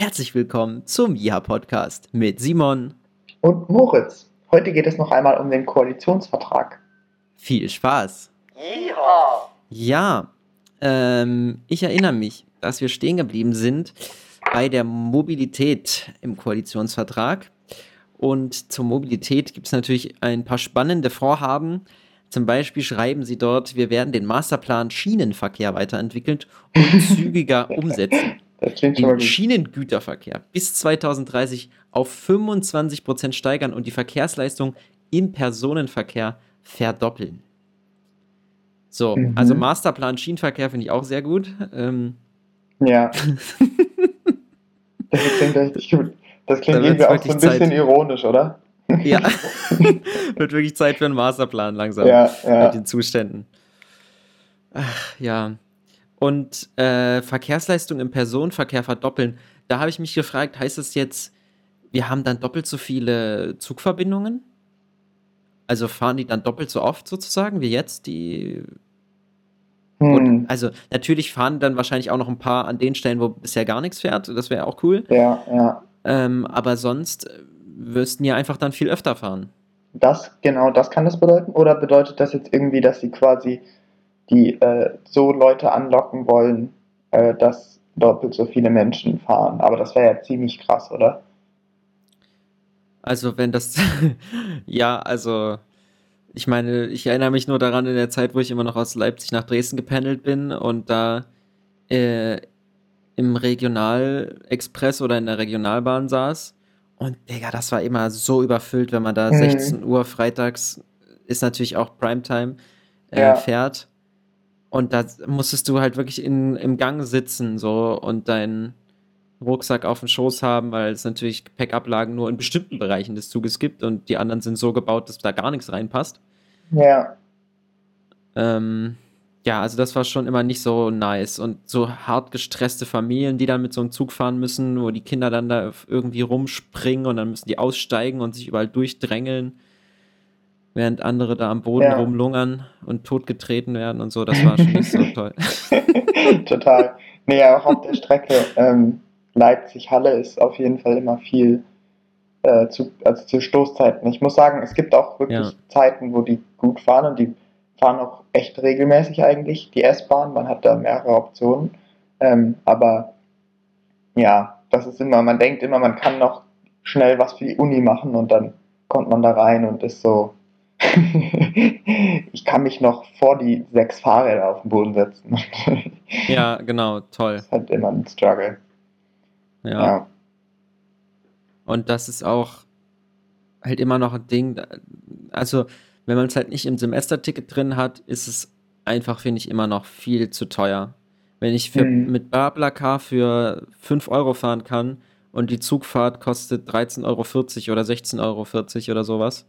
Herzlich willkommen zum IHA Podcast mit Simon und Moritz. Heute geht es noch einmal um den Koalitionsvertrag. Viel Spaß. IHA. Ja, ähm, ich erinnere mich, dass wir stehen geblieben sind bei der Mobilität im Koalitionsvertrag. Und zur Mobilität gibt es natürlich ein paar spannende Vorhaben. Zum Beispiel schreiben sie dort, wir werden den Masterplan Schienenverkehr weiterentwickelt und zügiger umsetzen. Den Schienengüterverkehr bis 2030 auf 25 Prozent steigern und die Verkehrsleistung im Personenverkehr verdoppeln. So, mhm. also Masterplan Schienenverkehr finde ich auch sehr gut. Ähm, ja. das klingt richtig gut. Das klingt irgendwie auch so ein bisschen Zeit. ironisch, oder? Ja. Wird wirklich Zeit für einen Masterplan langsam. Ja, ja. Mit den Zuständen. Ach, ja. Und äh, Verkehrsleistung im Personenverkehr verdoppeln. Da habe ich mich gefragt, heißt das jetzt, wir haben dann doppelt so viele Zugverbindungen? Also fahren die dann doppelt so oft sozusagen wie jetzt die hm. Und also natürlich fahren dann wahrscheinlich auch noch ein paar an den Stellen, wo bisher gar nichts fährt. Das wäre auch cool. Ja, ja. Ähm, aber sonst wirst du ja einfach dann viel öfter fahren. Das, genau, das kann das bedeuten. Oder bedeutet das jetzt irgendwie, dass sie quasi die äh, so Leute anlocken wollen, äh, dass doppelt so viele Menschen fahren? Aber das wäre ja ziemlich krass, oder? Also wenn das, ja, also ich meine, ich erinnere mich nur daran in der Zeit, wo ich immer noch aus Leipzig nach Dresden gependelt bin und da äh, im Regionalexpress oder in der Regionalbahn saß. Und Digga, das war immer so überfüllt, wenn man da mhm. 16 Uhr freitags ist natürlich auch Primetime äh, ja. fährt. Und da musstest du halt wirklich in, im Gang sitzen so und deinen Rucksack auf dem Schoß haben, weil es natürlich Gepäckablagen nur in bestimmten Bereichen des Zuges gibt und die anderen sind so gebaut, dass da gar nichts reinpasst. Ja. Ähm, ja, also das war schon immer nicht so nice. Und so hart gestresste Familien, die dann mit so einem Zug fahren müssen, wo die Kinder dann da irgendwie rumspringen und dann müssen die aussteigen und sich überall durchdrängeln, während andere da am Boden ja. rumlungern und totgetreten werden und so. Das war schon nicht so toll. Total. Nee, auch auf der Strecke ähm, Leipzig-Halle ist auf jeden Fall immer viel äh, zu, also zu Stoßzeiten. Ich muss sagen, es gibt auch wirklich ja. Zeiten, wo die gut fahren und die fahren auch echt regelmäßig eigentlich, die S-Bahn. Man hat da mehrere Optionen. Ähm, aber ja, das ist immer, man denkt immer, man kann noch schnell was für die Uni machen und dann kommt man da rein und ist so, ich kann mich noch vor die sechs Fahrräder auf den Boden setzen. ja, genau, toll. Das ist halt immer ein Struggle. Ja. ja. Und das ist auch halt immer noch ein Ding. Also, wenn man es halt nicht im Semesterticket drin hat, ist es einfach, finde ich, immer noch viel zu teuer. Wenn ich für, mhm. mit BlaBlaCar für 5 Euro fahren kann und die Zugfahrt kostet 13,40 Euro oder 16,40 Euro oder sowas,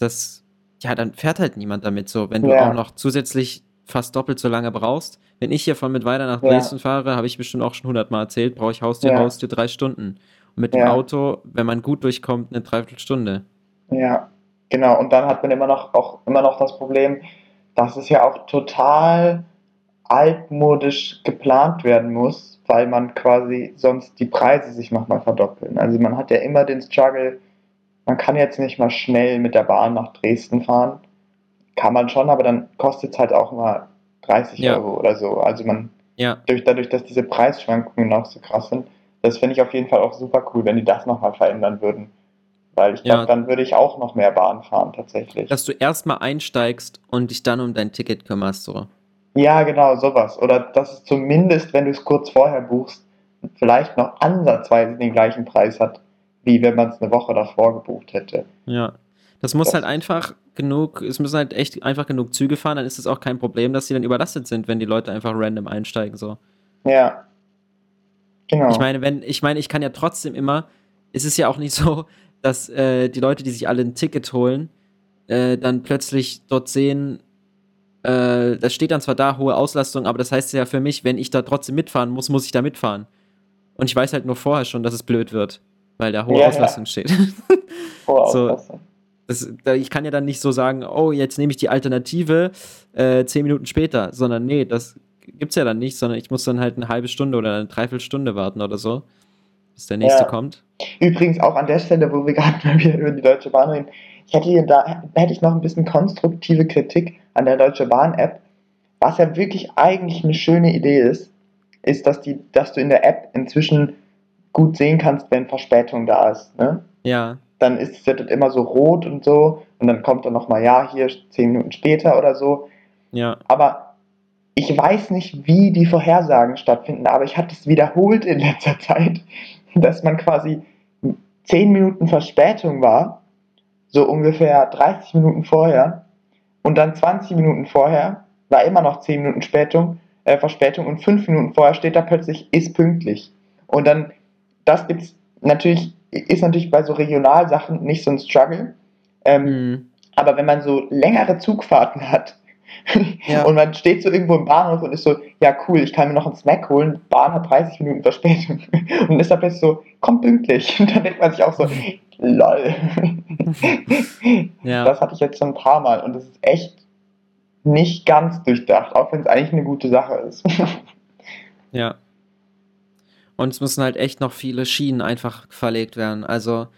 das, ja, dann fährt halt niemand damit so. Wenn du ja. auch noch zusätzlich fast doppelt so lange brauchst. Wenn ich hier von Mittweida nach Dresden ja. fahre, habe ich bestimmt auch schon hundertmal erzählt, brauche ich Haustür, ja. Haustür drei Stunden. Und mit dem. Auto, wenn man gut durchkommt, eine Dreiviertelstunde. Ja, genau. Und dann hat man immer noch auch immer noch das Problem, dass es ja auch total altmodisch geplant werden muss, weil man quasi sonst die Preise sich nochmal verdoppeln. Also man hat ja immer den Struggle, man kann jetzt nicht mal schnell mit der Bahn nach Dresden fahren. Kann man schon, aber dann kostet es halt auch mal 30 ja. Euro oder so. Also man, ja. durch, dadurch, dass diese Preisschwankungen auch so krass sind, das finde ich auf jeden Fall auch super cool, wenn die das nochmal verändern würden. Weil ich glaube, ja. dann würde ich auch noch mehr Bahn fahren, tatsächlich. Dass du erstmal einsteigst und dich dann um dein Ticket kümmerst, so. Ja, genau, sowas. Oder dass es zumindest, wenn du es kurz vorher buchst, vielleicht noch ansatzweise den gleichen Preis hat, wie wenn man es eine Woche davor gebucht hätte. Ja. Das muss das halt einfach genug, es müssen halt echt einfach genug Züge fahren, dann ist es auch kein Problem, dass sie dann überlastet sind, wenn die Leute einfach random einsteigen, so. Ja, Genau. Ich meine, wenn, ich meine, ich kann ja trotzdem immer, es ist ja auch nicht so, dass äh, die Leute, die sich alle ein Ticket holen, äh, dann plötzlich dort sehen, äh, das steht dann zwar da, hohe Auslastung, aber das heißt ja für mich, wenn ich da trotzdem mitfahren muss, muss ich da mitfahren. Und ich weiß halt nur vorher schon, dass es blöd wird, weil da hohe ja, Auslastung ja. steht. Hohe Auslastung. Das, ich kann ja dann nicht so sagen, oh, jetzt nehme ich die Alternative äh, zehn Minuten später, sondern nee, das gibt es ja dann nicht, sondern ich muss dann halt eine halbe Stunde oder eine Dreiviertelstunde warten oder so, bis der nächste ja. kommt. Übrigens auch an der Stelle, wo wir gerade mal wieder über die Deutsche Bahn reden, ich hätte hier da hätte ich noch ein bisschen konstruktive Kritik an der Deutsche Bahn App. Was ja wirklich eigentlich eine schöne Idee ist, ist, dass die, dass du in der App inzwischen gut sehen kannst, wenn Verspätung da ist. Ne? Ja. Dann ist es ja immer so rot und so und dann kommt dann nochmal, ja, hier zehn Minuten später oder so. Ja. Aber ich weiß nicht, wie die Vorhersagen stattfinden, aber ich hatte es wiederholt in letzter Zeit, dass man quasi 10 Minuten Verspätung war, so ungefähr 30 Minuten vorher, und dann 20 Minuten vorher war immer noch 10 Minuten Spätung, äh, Verspätung und 5 Minuten vorher steht da plötzlich ist pünktlich. Und dann, das gibt's natürlich, ist natürlich bei so Regionalsachen nicht so ein Struggle. Ähm, mhm. Aber wenn man so längere Zugfahrten hat, ja. Und man steht so irgendwo im Bahnhof und ist so, ja cool, ich kann mir noch einen Snack holen, Bahn hat 30 Minuten Verspätung. Und ist dann plötzlich so, komm pünktlich. Und dann denkt man sich auch so, lol. Ja. Das hatte ich jetzt schon ein paar Mal und das ist echt nicht ganz durchdacht, auch wenn es eigentlich eine gute Sache ist. Ja. Und es müssen halt echt noch viele Schienen einfach verlegt werden. Also,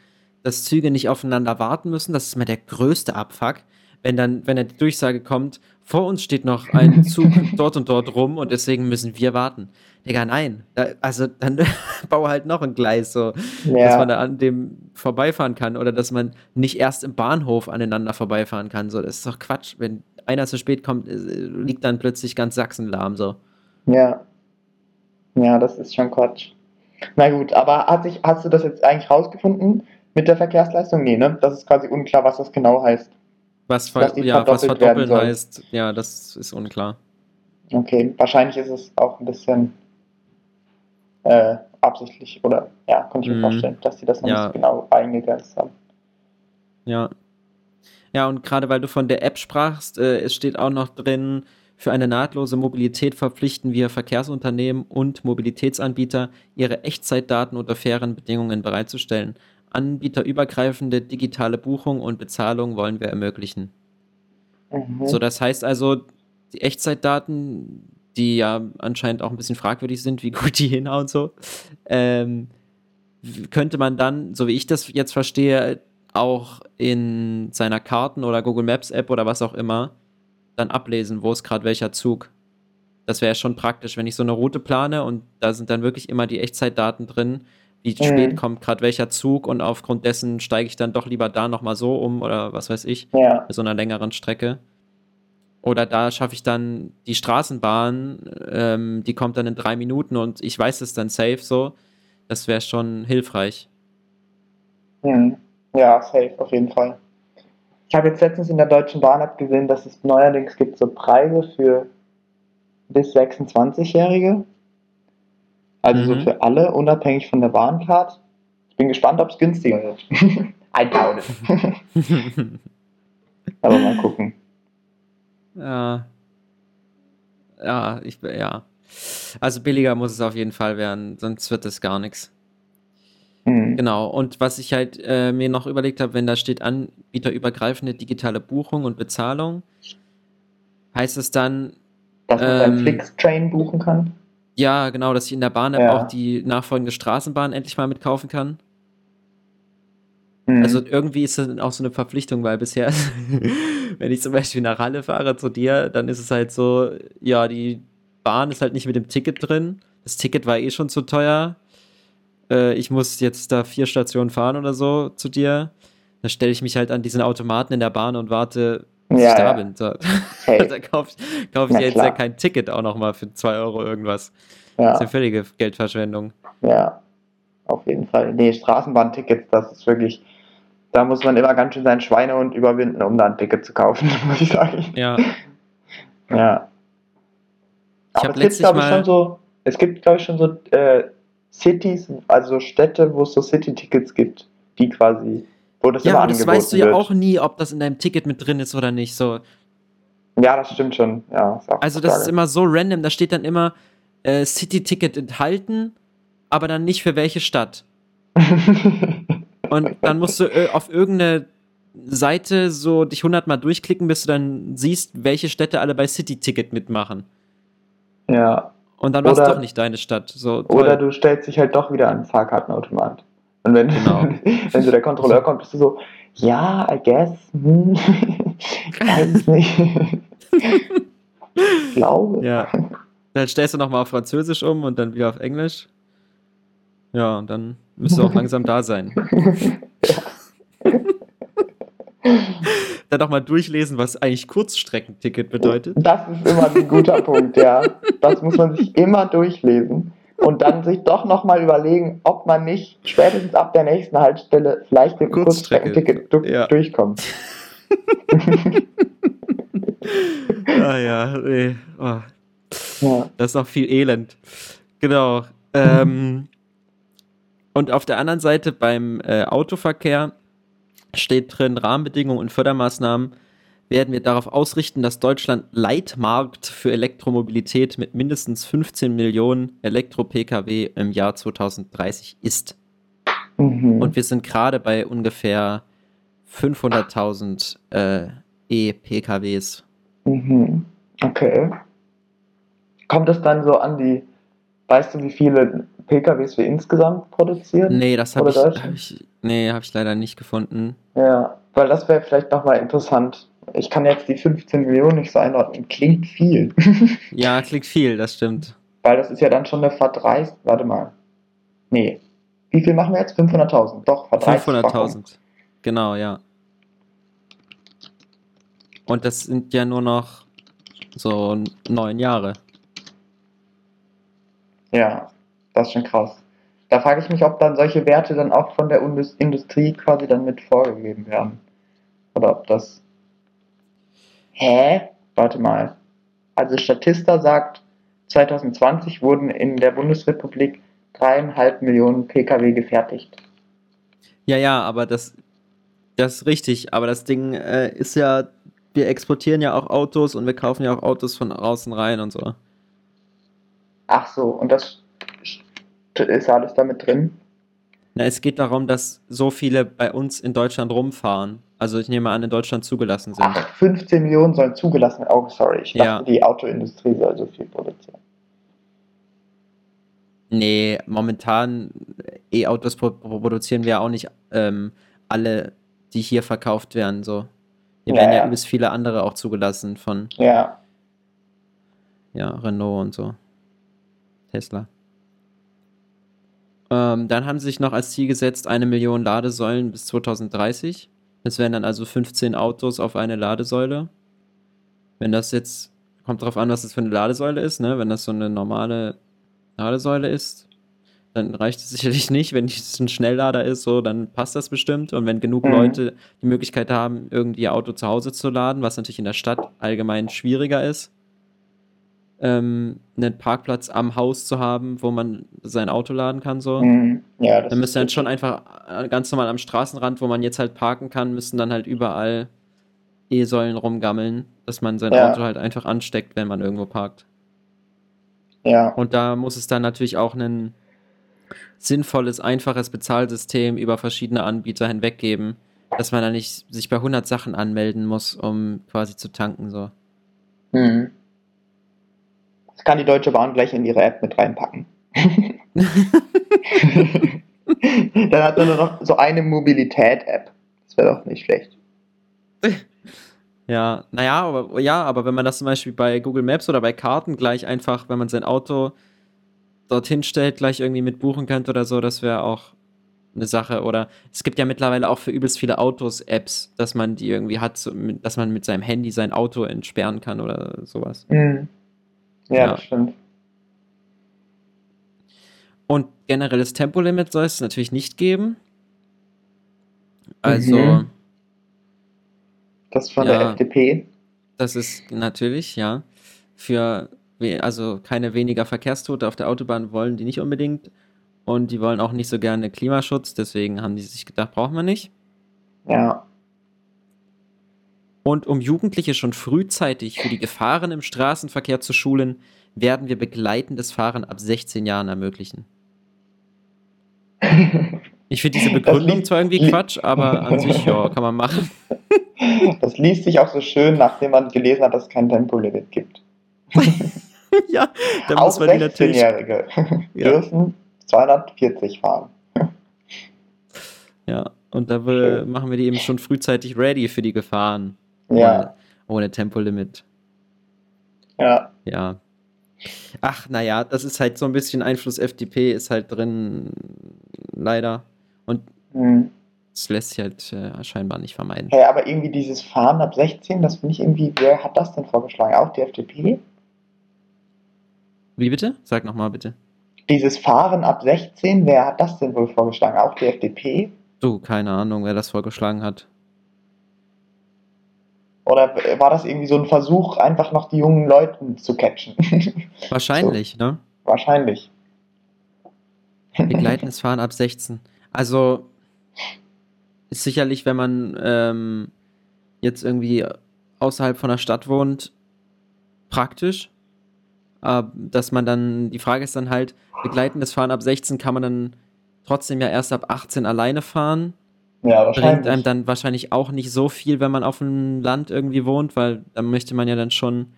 dass Züge nicht aufeinander warten müssen, das ist mir der größte Abfuck wenn dann, wenn dann die Durchsage kommt, vor uns steht noch ein Zug dort und dort rum und deswegen müssen wir warten. Digga, nein. Da, also dann baue halt noch ein Gleis, so, ja. dass man da an dem vorbeifahren kann oder dass man nicht erst im Bahnhof aneinander vorbeifahren kann. So, das ist doch Quatsch. Wenn einer zu spät kommt, äh, liegt dann plötzlich ganz Sachsen lahm, so. Ja. Ja, das ist schon Quatsch. Na gut, aber hat sich, hast du das jetzt eigentlich rausgefunden mit der Verkehrsleistung? Nee, ne? Das ist quasi unklar, was das genau heißt. Was, ver ja, was verdoppeln heißt, ja, das ist unklar. Okay, wahrscheinlich ist es auch ein bisschen äh, absichtlich oder ja, kann ich mir mm. vorstellen, dass sie das noch ja. nicht genau eingegrenzt haben. Ja. Ja, und gerade weil du von der App sprachst, äh, es steht auch noch drin, für eine nahtlose Mobilität verpflichten wir Verkehrsunternehmen und Mobilitätsanbieter, ihre Echtzeitdaten unter fairen Bedingungen bereitzustellen. Anbieterübergreifende digitale Buchung und Bezahlung wollen wir ermöglichen. Mhm. So, das heißt also, die Echtzeitdaten, die ja anscheinend auch ein bisschen fragwürdig sind, wie gut die hinhauen so, ähm, könnte man dann, so wie ich das jetzt verstehe, auch in seiner Karten- oder Google Maps App oder was auch immer dann ablesen, wo ist gerade welcher Zug. Das wäre schon praktisch, wenn ich so eine Route plane und da sind dann wirklich immer die Echtzeitdaten drin wie mhm. spät kommt gerade welcher Zug und aufgrund dessen steige ich dann doch lieber da nochmal so um oder was weiß ich, ja. bei so einer längeren Strecke. Oder da schaffe ich dann die Straßenbahn, ähm, die kommt dann in drei Minuten und ich weiß es dann safe so. Das wäre schon hilfreich. Mhm. Ja, safe, auf jeden Fall. Ich habe jetzt letztens in der Deutschen Bahn gesehen, dass es neuerdings gibt so Preise für bis 26-Jährige. Also mhm. so für alle, unabhängig von der Bahncard. Ich bin gespannt, ob es günstiger wird. I doubt it. Aber mal gucken. Ja. Ja, ich, ja. Also billiger muss es auf jeden Fall werden, sonst wird es gar nichts. Mhm. Genau, und was ich halt äh, mir noch überlegt habe, wenn da steht anbieterübergreifende digitale Buchung und Bezahlung, heißt es dann. Dass man ähm, Flix-Train buchen kann? Ja, genau, dass ich in der Bahn ja. auch die nachfolgende Straßenbahn endlich mal mitkaufen kann. Mhm. Also irgendwie ist das auch so eine Verpflichtung, weil bisher, wenn ich zum Beispiel nach Halle fahre zu dir, dann ist es halt so, ja, die Bahn ist halt nicht mit dem Ticket drin. Das Ticket war eh schon zu teuer. Äh, ich muss jetzt da vier Stationen fahren oder so zu dir. Da stelle ich mich halt an diesen Automaten in der Bahn und warte, bis ja, ich da ja. bin. So. Hey. da kaufe ich, kauf ich jetzt ja kein Ticket auch nochmal für 2 Euro irgendwas. Ja. Das ist eine völlige Geldverschwendung. Ja, auf jeden Fall. Nee, Straßenbahntickets, das ist wirklich, da muss man immer ganz schön seinen Schweinehund überwinden, um da ein Ticket zu kaufen, muss ich sagen. Ja. Ja. Ich habe letztlich gibt, mal... Schon so, es gibt, glaube ich, schon so äh, Cities, also Städte, wo es so City-Tickets gibt, die quasi wo das ja, aber das weißt du ja wird. auch nie, ob das in deinem Ticket mit drin ist oder nicht. So. Ja, das stimmt schon. Ja, also das ist immer so random. Da steht dann immer äh, City-Ticket enthalten, aber dann nicht für welche Stadt. Und dann musst du äh, auf irgendeine Seite so dich hundertmal durchklicken, bis du dann siehst, welche Städte alle bei City-Ticket mitmachen. Ja. Und dann war es doch nicht deine Stadt. So, oder du stellst dich halt doch wieder an den Fahrkartenautomat. Und wenn, genau. wenn so der Kontrolleur kommt, bist du so, ja, I guess, hm, weiß es nicht. ich glaube. Ja. Dann stellst du nochmal auf Französisch um und dann wieder auf Englisch. Ja, und dann müsst du auch langsam da sein. dann doch mal durchlesen, was eigentlich Kurzstreckenticket bedeutet. Das ist immer ein guter Punkt, ja. Das muss man sich immer durchlesen und dann sich doch nochmal überlegen, ob man nicht spätestens ab der nächsten Haltestelle vielleicht mit dem Kurzstreckenticket du ja. durchkommt. ah ja, nee. Oh. ja, das ist noch viel Elend. Genau. Ähm, und auf der anderen Seite beim äh, Autoverkehr steht drin, Rahmenbedingungen und Fördermaßnahmen werden wir darauf ausrichten, dass Deutschland Leitmarkt für Elektromobilität mit mindestens 15 Millionen Elektro-Pkw im Jahr 2030 ist. Mhm. Und wir sind gerade bei ungefähr 500.000 äh, E-PKWs. Mhm. Okay. Kommt es dann so an die, weißt du, wie viele PKWs wir insgesamt produzieren? Nee, das habe ich, hab ich, nee, hab ich leider nicht gefunden. Ja, weil das wäre vielleicht nochmal interessant. Ich kann jetzt die 15 Millionen nicht so einordnen. Klingt viel. ja, klingt viel, das stimmt. Weil das ist ja dann schon eine Verdreiß. Warte mal. Nee. Wie viel machen wir jetzt? 500.000. Doch, verdreißt. 500.000. Genau, ja. Und das sind ja nur noch so neun Jahre. Ja, das ist schon krass. Da frage ich mich, ob dann solche Werte dann auch von der Industrie quasi dann mit vorgegeben werden. Oder ob das. Hä? Warte mal. Also Statista sagt, 2020 wurden in der Bundesrepublik dreieinhalb Millionen Pkw gefertigt. Ja, ja, aber das, das ist richtig. Aber das Ding äh, ist ja, wir exportieren ja auch Autos und wir kaufen ja auch Autos von außen rein und so. Ach so, und das ist alles damit drin? Na, es geht darum, dass so viele bei uns in Deutschland rumfahren. Also ich nehme an, in Deutschland zugelassen sind. Ach, 15 Millionen sollen zugelassen Oh, sorry. Ich dachte, ja. die Autoindustrie soll so viel produzieren. Nee, momentan E-Autos produzieren wir auch nicht ähm, alle, die hier verkauft werden. So. Hier ja, werden ja, ja übelst viele andere auch zugelassen von ja. Ja, Renault und so. Tesla. Ähm, dann haben sie sich noch als Ziel gesetzt, eine Million Ladesäulen bis 2030. Das wären dann also 15 Autos auf eine Ladesäule. Wenn das jetzt, kommt drauf an, was das für eine Ladesäule ist, ne? Wenn das so eine normale Ladesäule ist, dann reicht es sicherlich nicht. Wenn es ein Schnelllader ist, so, dann passt das bestimmt. Und wenn genug mhm. Leute die Möglichkeit haben, irgendwie ihr Auto zu Hause zu laden, was natürlich in der Stadt allgemein schwieriger ist, ähm, einen Parkplatz am Haus zu haben, wo man sein Auto laden kann, so. Mhm. Ja, das dann müsste dann schon einfach äh, ganz normal am Straßenrand, wo man jetzt halt parken kann, müssten dann halt überall E-Säulen rumgammeln, dass man sein ja. Auto halt einfach ansteckt, wenn man irgendwo parkt. Ja. Und da muss es dann natürlich auch ein sinnvolles, einfaches Bezahlsystem über verschiedene Anbieter hinweg geben, dass man dann nicht sich bei 100 Sachen anmelden muss, um quasi zu tanken, so. Mhm. Das kann die Deutsche Bahn gleich in ihre App mit reinpacken. Dann hat er nur noch so eine Mobilität-App. Das wäre doch nicht schlecht. Ja, naja, aber, ja, aber wenn man das zum Beispiel bei Google Maps oder bei Karten gleich einfach, wenn man sein Auto dorthin stellt, gleich irgendwie mit buchen könnte oder so, das wäre auch eine Sache. Oder es gibt ja mittlerweile auch für übelst viele Autos Apps, dass man die irgendwie hat, dass man mit seinem Handy sein Auto entsperren kann oder sowas. Mhm. Ja, ja, das stimmt. Und generelles Tempolimit soll es natürlich nicht geben. Also. Mhm. Das von ja, der FDP. Das ist natürlich, ja. Für also keine weniger Verkehrstote auf der Autobahn wollen die nicht unbedingt. Und die wollen auch nicht so gerne Klimaschutz, deswegen haben die sich gedacht, brauchen wir nicht. Ja. Und um Jugendliche schon frühzeitig für die Gefahren im Straßenverkehr zu schulen, werden wir begleitendes Fahren ab 16 Jahren ermöglichen. Ich finde diese Begründung zwar irgendwie Quatsch, aber an sich, ja, kann man machen. Das liest sich auch so schön, nachdem man gelesen hat, dass es kein Tempolimit gibt. ja, da Auch muss man 16-Jährige ja. dürfen 240 fahren. ja, und da will, machen wir die eben schon frühzeitig ready für die Gefahren. Ja. Ohne, ohne Tempolimit. Ja. Ja. Ach, naja, das ist halt so ein bisschen Einfluss FDP ist halt drin, leider. Und mhm. das lässt sich halt äh, scheinbar nicht vermeiden. Ja, aber irgendwie dieses Fahren ab 16, das finde ich irgendwie, wer hat das denn vorgeschlagen? Auch die FDP? Wie bitte? Sag nochmal bitte. Dieses Fahren ab 16, wer hat das denn wohl vorgeschlagen? Auch die FDP? Du, keine Ahnung, wer das vorgeschlagen hat. Oder war das irgendwie so ein Versuch, einfach noch die jungen Leute zu catchen? Wahrscheinlich, so. ne? Wahrscheinlich. Begleitendes Fahren ab 16. Also ist sicherlich, wenn man ähm, jetzt irgendwie außerhalb von der Stadt wohnt, praktisch. Äh, dass man dann, die Frage ist dann halt, begleitendes Fahren ab 16 kann man dann trotzdem ja erst ab 18 alleine fahren. Ja, wahrscheinlich. Bringt einem dann wahrscheinlich auch nicht so viel, wenn man auf dem Land irgendwie wohnt, weil dann möchte man ja dann schon.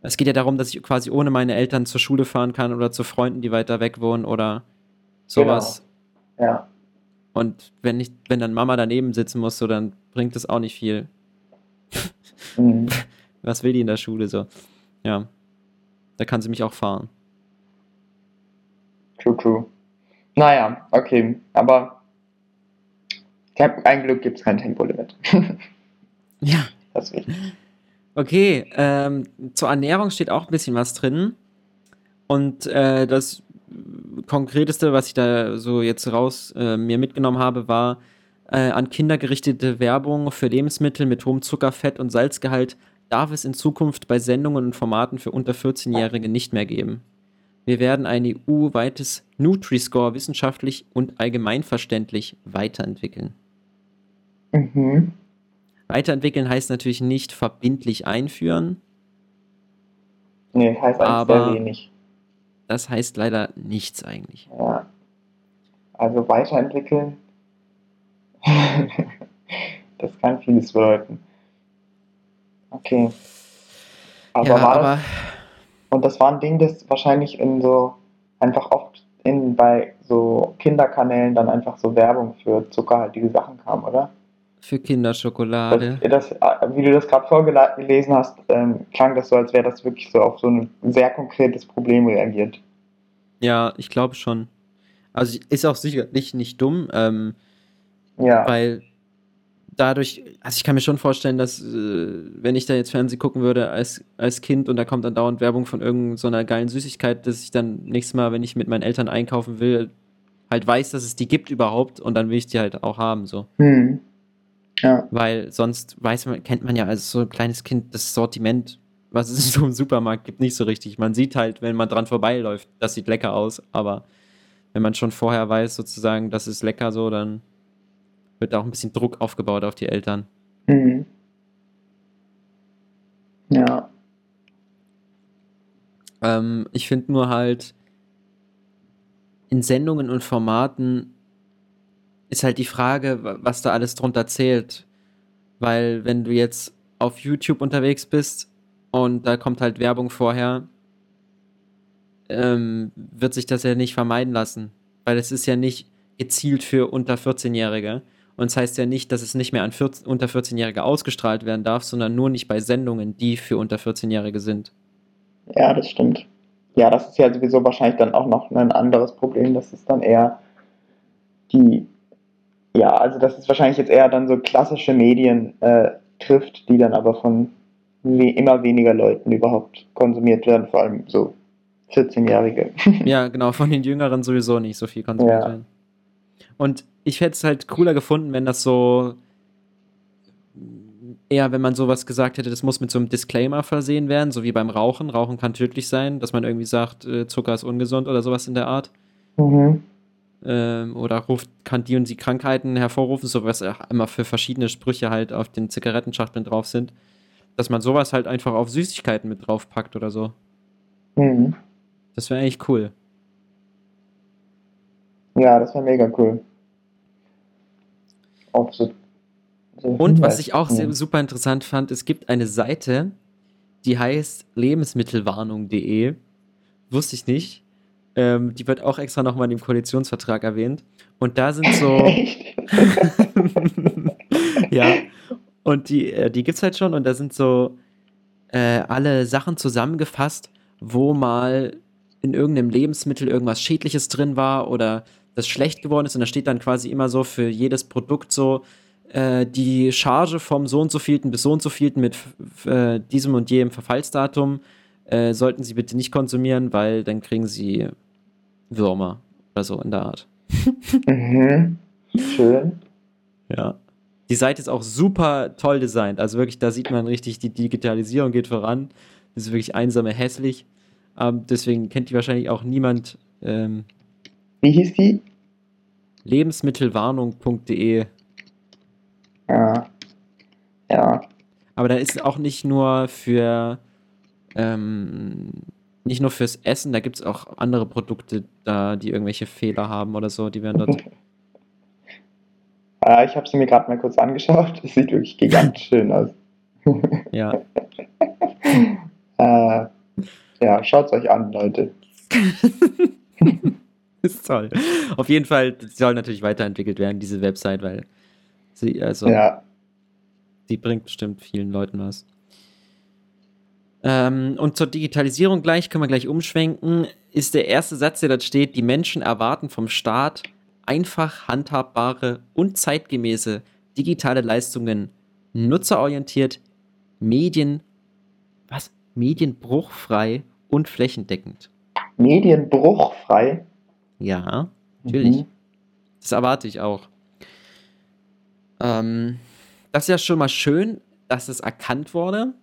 Es geht ja darum, dass ich quasi ohne meine Eltern zur Schule fahren kann oder zu Freunden, die weiter weg wohnen oder sowas. Genau. Ja. Und wenn ich, wenn dann Mama daneben sitzen muss, so, dann bringt das auch nicht viel. Mhm. Was will die in der Schule so? Ja. Da kann sie mich auch fahren. True, true. Naja, okay. Aber ein Glück gibt es kein Tempolimit. ja. Das ist wichtig. Okay, ähm, zur Ernährung steht auch ein bisschen was drin. Und äh, das Konkreteste, was ich da so jetzt raus äh, mir mitgenommen habe, war äh, an Kinder gerichtete Werbung für Lebensmittel mit hohem Zucker, Fett und Salzgehalt darf es in Zukunft bei Sendungen und Formaten für unter 14-Jährige nicht mehr geben. Wir werden ein EU-weites Nutri-Score wissenschaftlich und allgemeinverständlich weiterentwickeln. Mhm. Weiterentwickeln heißt natürlich nicht verbindlich einführen. Nee, heißt aber sehr wenig. Das heißt leider nichts eigentlich. Ja. Also weiterentwickeln, das kann vieles bedeuten. Okay. Aber ja, war aber das, und das war ein Ding, das wahrscheinlich in so einfach oft in bei so Kinderkanälen dann einfach so Werbung für zuckerhaltige Sachen kam, oder? Für Kinderschokolade. Das, wie du das gerade vorgelesen hast, ähm, klang das so, als wäre das wirklich so auf so ein sehr konkretes Problem reagiert. Ja, ich glaube schon. Also ist auch sicherlich nicht dumm, ähm, ja. weil dadurch, also ich kann mir schon vorstellen, dass äh, wenn ich da jetzt Fernsehen gucken würde als, als Kind und da kommt dann dauernd Werbung von irgendeiner so geilen Süßigkeit, dass ich dann nächstes Mal, wenn ich mit meinen Eltern einkaufen will, halt weiß, dass es die gibt überhaupt und dann will ich die halt auch haben, so. Hm. Ja. Weil sonst weiß man, kennt man ja als so ein kleines Kind das Sortiment, was es so im Supermarkt gibt, nicht so richtig. Man sieht halt, wenn man dran vorbeiläuft, das sieht lecker aus, aber wenn man schon vorher weiß, sozusagen, das ist lecker so, dann wird auch ein bisschen Druck aufgebaut auf die Eltern. Mhm. Ja. Ähm, ich finde nur halt, in Sendungen und Formaten ist halt die Frage, was da alles drunter zählt. Weil wenn du jetzt auf YouTube unterwegs bist und da kommt halt Werbung vorher, ähm, wird sich das ja nicht vermeiden lassen. Weil es ist ja nicht gezielt für unter 14-Jährige. Und es das heißt ja nicht, dass es nicht mehr an 14, unter 14-Jährige ausgestrahlt werden darf, sondern nur nicht bei Sendungen, die für unter 14-Jährige sind. Ja, das stimmt. Ja, das ist ja sowieso wahrscheinlich dann auch noch ein anderes Problem. Das ist dann eher die, ja, also das ist wahrscheinlich jetzt eher dann so klassische Medien äh, trifft, die dann aber von we immer weniger Leuten überhaupt konsumiert werden, vor allem so 14-Jährige. Ja, genau, von den Jüngeren sowieso nicht so viel konsumiert ja. werden. Und ich hätte es halt cooler gefunden, wenn das so eher, wenn man sowas gesagt hätte, das muss mit so einem Disclaimer versehen werden, so wie beim Rauchen. Rauchen kann tödlich sein, dass man irgendwie sagt, äh, Zucker ist ungesund oder sowas in der Art. Mhm. Ähm, oder ruft, kann die und die Krankheiten hervorrufen, so was auch immer für verschiedene Sprüche halt auf den Zigarettenschachteln drauf sind. Dass man sowas halt einfach auf Süßigkeiten mit draufpackt oder so. Mhm. Das wäre eigentlich cool. Ja, das wäre mega cool. Auch so, so Und was ich auch sehr, super interessant fand, es gibt eine Seite, die heißt lebensmittelwarnung.de. Wusste ich nicht. Ähm, die wird auch extra nochmal in dem Koalitionsvertrag erwähnt. Und da sind so. ja. Und die, äh, die gibt es halt schon und da sind so äh, alle Sachen zusammengefasst, wo mal in irgendeinem Lebensmittel irgendwas Schädliches drin war oder das schlecht geworden ist. Und da steht dann quasi immer so für jedes Produkt so äh, die Charge vom so und so vielten bis so und so vielten mit äh, diesem und jenem Verfallsdatum äh, sollten Sie bitte nicht konsumieren, weil dann kriegen Sie Würmer oder so in der Art. mhm. Schön. Ja. Die Seite ist auch super toll designt. Also wirklich, da sieht man richtig, die Digitalisierung geht voran. Das ist wirklich einsame hässlich. Ähm, deswegen kennt die wahrscheinlich auch niemand. Ähm, Wie hieß die? Lebensmittelwarnung.de. Ja. Ja. Aber da ist auch nicht nur für ähm, nicht nur fürs Essen, da gibt es auch andere Produkte da, die irgendwelche Fehler haben oder so, die werden dort Ah, ich habe sie mir gerade mal kurz angeschaut. Es sieht wirklich gigantisch schön aus. Ja. äh, ja, schaut es euch an, Leute. ist toll. Auf jeden Fall soll natürlich weiterentwickelt werden, diese Website, weil sie, also, ja. die bringt bestimmt vielen Leuten was. Ähm, und zur Digitalisierung gleich, können wir gleich umschwenken, ist der erste Satz, der dort steht, die Menschen erwarten vom Staat einfach handhabbare und zeitgemäße digitale Leistungen, nutzerorientiert, Medien, was? Medienbruchfrei und flächendeckend. Medienbruchfrei? Ja, natürlich. Mhm. Das erwarte ich auch. Ähm, das ist ja schon mal schön, dass es erkannt wurde.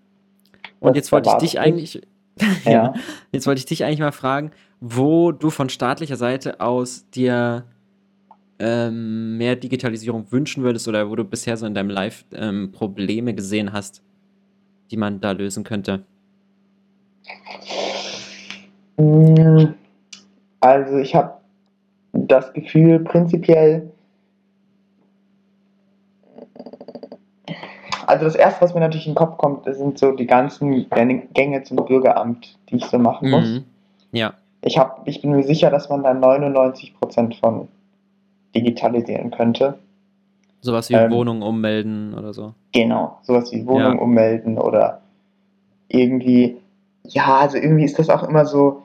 Und jetzt wollte ich dich eigentlich, ja. jetzt wollte ich dich eigentlich mal fragen, wo du von staatlicher Seite aus dir ähm, mehr Digitalisierung wünschen würdest oder wo du bisher so in deinem Live ähm, Probleme gesehen hast, die man da lösen könnte? Mm, also ich habe das Gefühl, prinzipiell, also das Erste, was mir natürlich in den Kopf kommt, sind so die ganzen Gänge zum Bürgeramt, die ich so machen muss. Mhm. Ja. Ich, hab, ich bin mir sicher, dass man da 99% von digitalisieren könnte. Sowas wie ähm, Wohnung ummelden oder so. Genau, sowas wie Wohnung ja. ummelden oder irgendwie, ja, also irgendwie ist das auch immer so,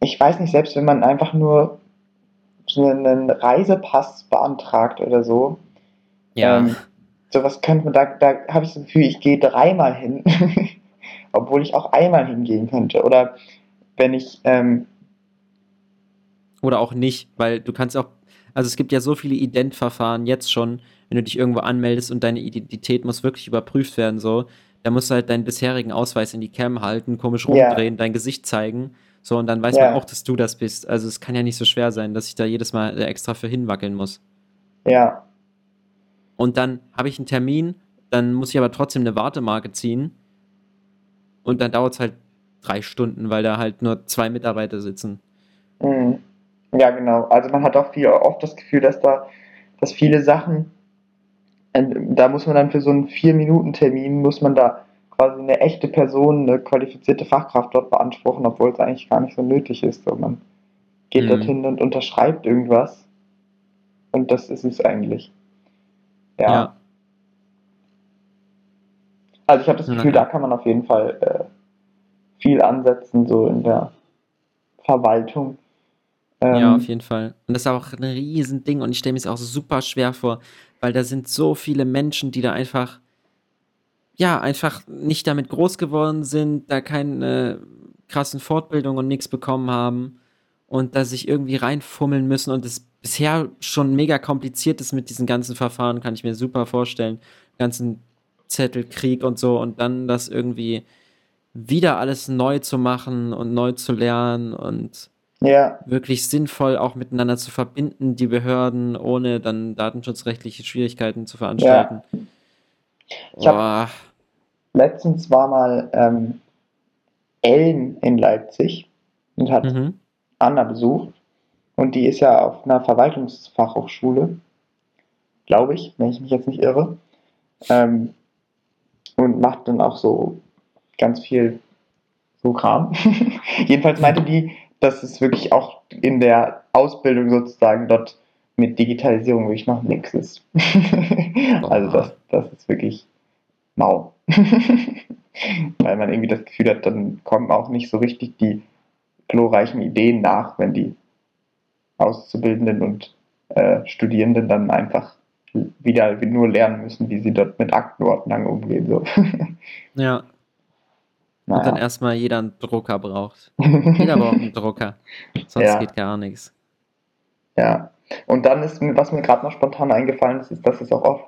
ich weiß nicht, selbst wenn man einfach nur so einen Reisepass beantragt oder so, ja. Ähm, sowas könnte man, da, da habe ich das Gefühl, ich gehe dreimal hin, obwohl ich auch einmal hingehen könnte. Oder wenn ich ähm, oder auch nicht, weil du kannst auch, also es gibt ja so viele Identverfahren jetzt schon, wenn du dich irgendwo anmeldest und deine Identität muss wirklich überprüft werden, so, da musst du halt deinen bisherigen Ausweis in die Cam halten, komisch rumdrehen, ja. dein Gesicht zeigen, so, und dann weiß ja. man auch, dass du das bist. Also es kann ja nicht so schwer sein, dass ich da jedes Mal extra für hinwackeln muss. Ja. Und dann habe ich einen Termin, dann muss ich aber trotzdem eine Wartemarke ziehen. Und dann dauert es halt drei Stunden, weil da halt nur zwei Mitarbeiter sitzen. Mhm. Ja, genau. Also man hat auch viel, oft das Gefühl, dass da, dass viele Sachen, da muss man dann für so einen Vier-Minuten-Termin, muss man da quasi eine echte Person, eine qualifizierte Fachkraft dort beanspruchen, obwohl es eigentlich gar nicht so nötig ist. So, man geht mhm. dorthin und unterschreibt irgendwas und das ist es eigentlich. Ja. ja. Also ich habe das Gefühl, ja. da kann man auf jeden Fall äh, viel ansetzen, so in der Verwaltung. Ähm, ja, auf jeden Fall. Und das ist auch ein Riesending und ich stelle mir es auch super schwer vor, weil da sind so viele Menschen, die da einfach, ja, einfach nicht damit groß geworden sind, da keine krassen Fortbildungen und nichts bekommen haben und da sich irgendwie reinfummeln müssen und es bisher schon mega kompliziert ist mit diesen ganzen Verfahren, kann ich mir super vorstellen. Ganzen Zettelkrieg und so und dann das irgendwie wieder alles neu zu machen und neu zu lernen und ja. wirklich sinnvoll auch miteinander zu verbinden, die Behörden, ohne dann datenschutzrechtliche Schwierigkeiten zu veranstalten. Ja. Ich hab, letztens war mal ähm, Ellen in Leipzig und hat mhm. Anna besucht. Und die ist ja auf einer Verwaltungsfachhochschule, glaube ich, wenn ich mich jetzt nicht irre. Ähm, und macht dann auch so ganz viel so Kram. Jedenfalls meinte die, dass es wirklich auch in der Ausbildung sozusagen dort mit Digitalisierung wirklich noch nichts ist. also das, das ist wirklich mau. Weil man irgendwie das Gefühl hat, dann kommen auch nicht so richtig die glorreichen Ideen nach, wenn die Auszubildenden und äh, Studierenden dann einfach wieder nur lernen müssen, wie sie dort mit Aktenordnern umgehen. So. Ja. Naja. Und dann erstmal jeder einen Drucker braucht. jeder braucht einen Drucker. Sonst ja. geht gar nichts. Ja. Und dann ist, was mir gerade noch spontan eingefallen ist, ist, dass es auch oft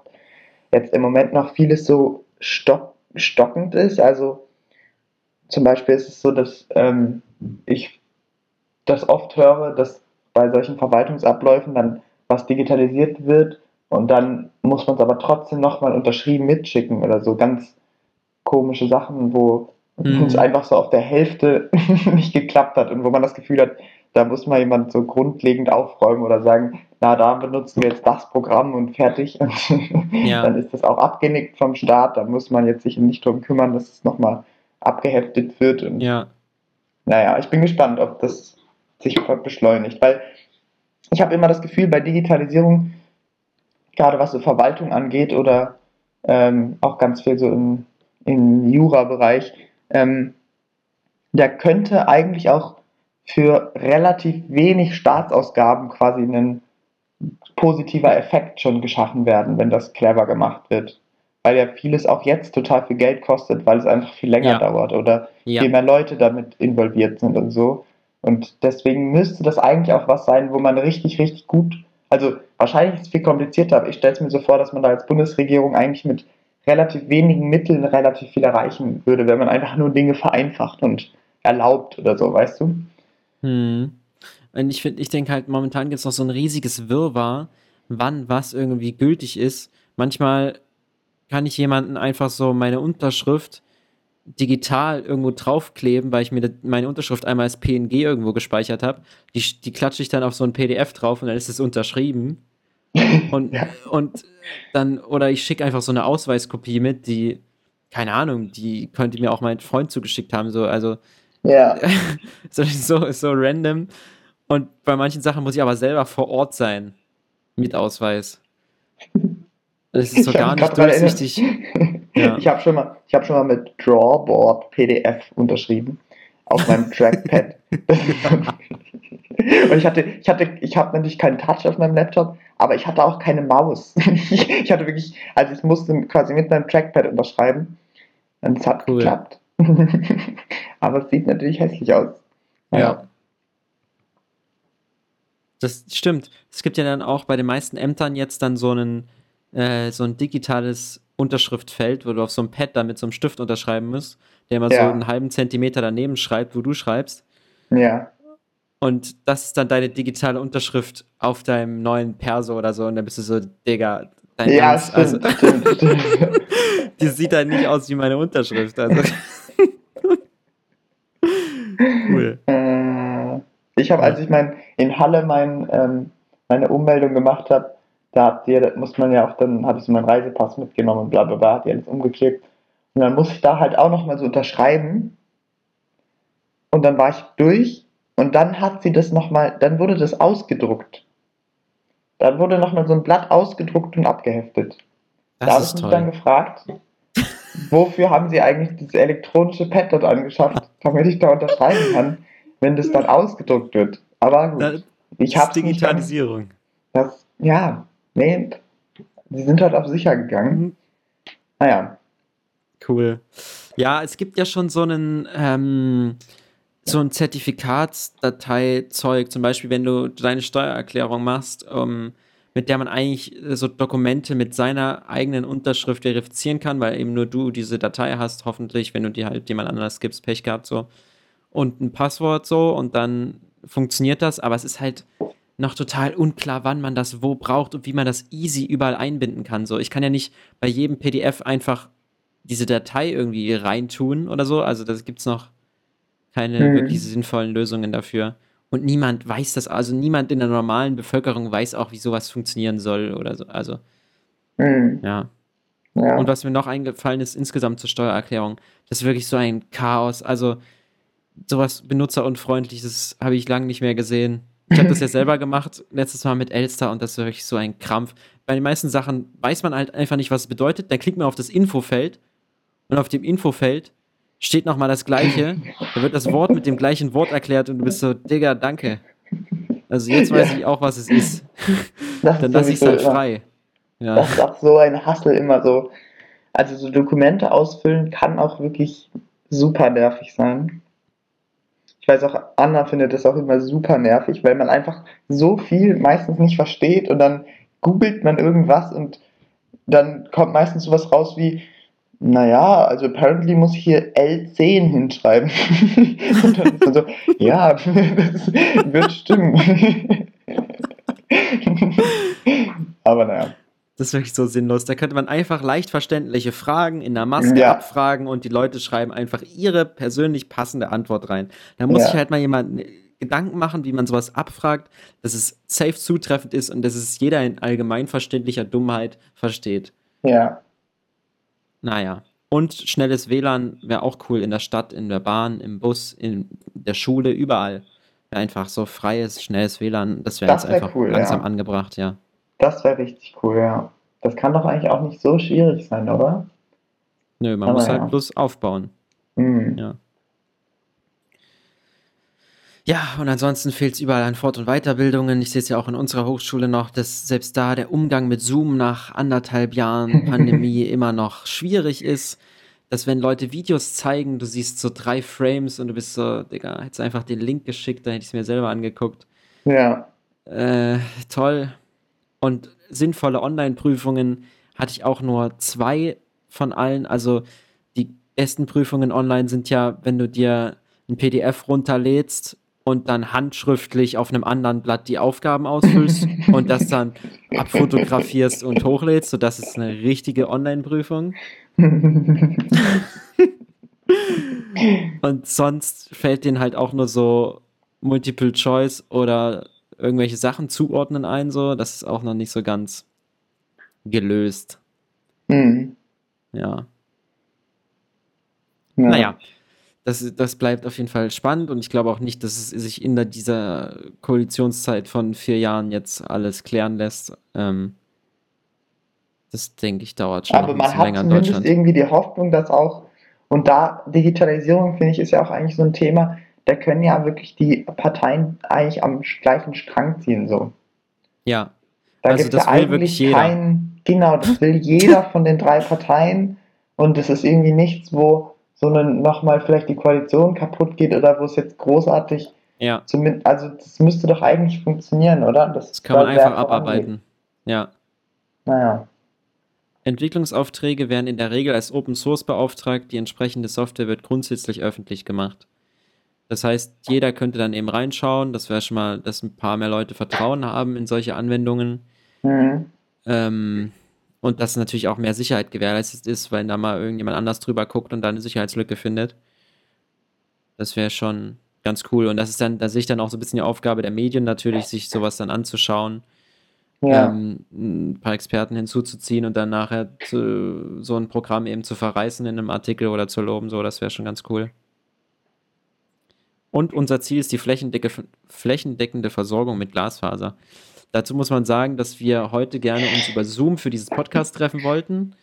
jetzt im Moment noch vieles so stock, stockend ist. Also zum Beispiel ist es so, dass ähm, ich das oft höre, dass bei solchen Verwaltungsabläufen dann was digitalisiert wird und dann muss man es aber trotzdem nochmal unterschrieben mitschicken oder so ganz komische Sachen, wo mhm. es einfach so auf der Hälfte nicht geklappt hat und wo man das Gefühl hat, da muss mal jemand so grundlegend aufräumen oder sagen, na, da benutzen wir jetzt das Programm und fertig. Und ja. dann ist das auch abgenickt vom Staat. Da muss man jetzt sich nicht darum kümmern, dass es nochmal abgeheftet wird. Und ja. Naja, ich bin gespannt, ob das sich beschleunigt, weil ich habe immer das Gefühl, bei Digitalisierung, gerade was so Verwaltung angeht oder ähm, auch ganz viel so im, im Jura-Bereich, ähm, da könnte eigentlich auch für relativ wenig Staatsausgaben quasi ein positiver Effekt schon geschaffen werden, wenn das clever gemacht wird. Weil ja vieles auch jetzt total viel Geld kostet, weil es einfach viel länger ja. dauert oder ja. viel mehr Leute damit involviert sind und so. Und deswegen müsste das eigentlich auch was sein, wo man richtig, richtig gut, also wahrscheinlich ist es viel komplizierter, aber ich stelle es mir so vor, dass man da als Bundesregierung eigentlich mit relativ wenigen Mitteln relativ viel erreichen würde, wenn man einfach nur Dinge vereinfacht und erlaubt oder so, weißt du? Hm. Und ich finde, ich denke halt, momentan gibt es noch so ein riesiges Wirrwarr, wann was irgendwie gültig ist. Manchmal kann ich jemanden einfach so meine Unterschrift digital irgendwo draufkleben, weil ich mir meine Unterschrift einmal als PNG irgendwo gespeichert habe. Die, die klatsche ich dann auf so ein PDF drauf und dann ist es unterschrieben. Und, ja. und dann, oder ich schicke einfach so eine Ausweiskopie mit, die, keine Ahnung, die könnte mir auch mein Freund zugeschickt haben. So, also ja. so, so, so random. Und bei manchen Sachen muss ich aber selber vor Ort sein. Mit Ausweis. Das ist so gar nicht durchsichtig. Ja. Ich habe schon, mal, hab schon mal mit Drawboard PDF unterschrieben. Auf meinem Trackpad. Und ich hatte, ich hatte, ich habe natürlich keinen Touch auf meinem Laptop, aber ich hatte auch keine Maus. ich hatte wirklich, also ich musste quasi mit meinem Trackpad unterschreiben. Und es hat cool. geklappt. Aber es sieht natürlich hässlich aus. Ja. ja. Das stimmt. Es gibt ja dann auch bei den meisten Ämtern jetzt dann so, einen, äh, so ein digitales Unterschriftfeld, wo du auf so einem Pad dann mit so einem Stift unterschreiben musst, der immer ja. so einen halben Zentimeter daneben schreibt, wo du schreibst. Ja. Und das ist dann deine digitale Unterschrift auf deinem neuen Perso oder so. Und dann bist du so, Digga, dein Ja, Ernst, stimmt, also, stimmt, stimmt. die sieht halt nicht aus wie meine Unterschrift. Also. cool. Äh, ich habe, als ich mein, in Halle mein, ähm, meine Ummeldung gemacht habe, da habt ihr, muss man ja auch, dann habe ich so meinen Reisepass mitgenommen und bla bla bla, hat die alles umgeklebt. Und dann muss ich da halt auch nochmal so unterschreiben. Und dann war ich durch und dann hat sie das nochmal, dann wurde das ausgedruckt. Dann wurde nochmal so ein Blatt ausgedruckt und abgeheftet. Das da habe ich mich dann gefragt, wofür haben sie eigentlich dieses elektronische Pad dort angeschafft, damit ich da unterschreiben kann, wenn das dann ausgedruckt wird. Aber gut, das ich habe Digitalisierung. das, ja, nee, sie sind halt auf sicher gegangen. Mhm. Naja. Cool. Ja, es gibt ja schon so einen, ähm, so ein Zertifikatsdateizeug, zum Beispiel, wenn du deine Steuererklärung machst, um mit der man eigentlich äh, so Dokumente mit seiner eigenen Unterschrift verifizieren kann, weil eben nur du diese Datei hast, hoffentlich, wenn du die halt jemand anders gibst, Pech gehabt so. Und ein Passwort so und dann funktioniert das, aber es ist halt noch total unklar, wann man das wo braucht und wie man das easy überall einbinden kann. So, ich kann ja nicht bei jedem PDF einfach diese Datei irgendwie reintun oder so. Also da gibt es noch keine mhm. wirklich sinnvollen Lösungen dafür. Und niemand weiß das, also niemand in der normalen Bevölkerung weiß auch, wie sowas funktionieren soll oder so. Also, mhm. ja. Ja. Und was mir noch eingefallen ist, insgesamt zur Steuererklärung, das ist wirklich so ein Chaos. Also sowas benutzerunfreundliches habe ich lange nicht mehr gesehen. Ich habe das ja selber gemacht, letztes Mal mit Elster und das ist wirklich so ein Krampf. Bei den meisten Sachen weiß man halt einfach nicht, was es bedeutet. Dann klickt man auf das Infofeld und auf dem Infofeld steht nochmal das Gleiche. Da wird das Wort mit dem gleichen Wort erklärt und du bist so, Digga, danke. Also jetzt weiß ja. ich auch, was es ist. Das Dann lasse ich es halt frei. Ja. Das ist auch so ein Hassel immer so. Also so Dokumente ausfüllen kann auch wirklich super nervig sein. Ich weiß auch, Anna findet das auch immer super nervig, weil man einfach so viel meistens nicht versteht und dann googelt man irgendwas und dann kommt meistens sowas raus wie, naja, also apparently muss ich hier L10 hinschreiben. und dann ist man so, ja, das wird stimmen. Aber naja. Das ist wirklich so sinnlos. Da könnte man einfach leicht verständliche Fragen in der Maske ja. abfragen und die Leute schreiben einfach ihre persönlich passende Antwort rein. Da muss ja. sich halt mal jemand Gedanken machen, wie man sowas abfragt, dass es safe zutreffend ist und dass es jeder in allgemeinverständlicher Dummheit versteht. Ja. Naja. Und schnelles WLAN wäre auch cool in der Stadt, in der Bahn, im Bus, in der Schule, überall. Einfach so freies, schnelles WLAN, das wäre jetzt einfach cool, langsam ja. angebracht, ja. Das wäre richtig cool, ja. Das kann doch eigentlich auch nicht so schwierig sein, oder? Nö, man Aber muss halt bloß aufbauen. Mhm. Ja. Ja, und ansonsten fehlt es überall an Fort- und Weiterbildungen. Ich sehe es ja auch in unserer Hochschule noch, dass selbst da der Umgang mit Zoom nach anderthalb Jahren Pandemie immer noch schwierig ist. Dass wenn Leute Videos zeigen, du siehst so drei Frames und du bist so, Digga, hättest einfach den Link geschickt, dann hätte ich es mir selber angeguckt. Ja. Äh, toll. Und sinnvolle Online-Prüfungen hatte ich auch nur zwei von allen. Also die besten Prüfungen online sind ja, wenn du dir ein PDF runterlädst und dann handschriftlich auf einem anderen Blatt die Aufgaben ausfüllst und das dann abfotografierst und hochlädst. So, das ist eine richtige Online-Prüfung. und sonst fällt denen halt auch nur so Multiple Choice oder irgendwelche Sachen zuordnen ein, so. Das ist auch noch nicht so ganz gelöst. Mhm. Ja. ja. Naja, das, das bleibt auf jeden Fall spannend und ich glaube auch nicht, dass es sich in dieser Koalitionszeit von vier Jahren jetzt alles klären lässt. Ähm, das denke ich dauert schon Aber man hat zumindest irgendwie die Hoffnung, dass auch, und da Digitalisierung finde ich ist ja auch eigentlich so ein Thema, da können ja wirklich die Parteien eigentlich am gleichen Strang ziehen, so. Ja. Da also das ja will wirklich jeder. Kein, genau, das will jeder von den drei Parteien und es ist irgendwie nichts, wo so nochmal vielleicht die Koalition kaputt geht oder wo es jetzt großartig ja. Zumindest, also das müsste doch eigentlich funktionieren, oder? Das, das kann man einfach abarbeiten. Ja. Naja. Entwicklungsaufträge werden in der Regel als Open Source beauftragt, die entsprechende Software wird grundsätzlich öffentlich gemacht. Das heißt, jeder könnte dann eben reinschauen. Das wäre schon mal, dass ein paar mehr Leute Vertrauen haben in solche Anwendungen. Mhm. Ähm, und dass natürlich auch mehr Sicherheit gewährleistet ist, weil da mal irgendjemand anders drüber guckt und dann eine Sicherheitslücke findet. Das wäre schon ganz cool. Und das ist dann, da sehe ich dann auch so ein bisschen die Aufgabe der Medien natürlich, sich sowas dann anzuschauen. Ja. Ähm, ein paar Experten hinzuzuziehen und dann nachher zu, so ein Programm eben zu verreißen in einem Artikel oder zu loben, so, das wäre schon ganz cool. Und unser Ziel ist die flächendeckende Versorgung mit Glasfaser. Dazu muss man sagen, dass wir heute gerne uns über Zoom für dieses Podcast treffen wollten.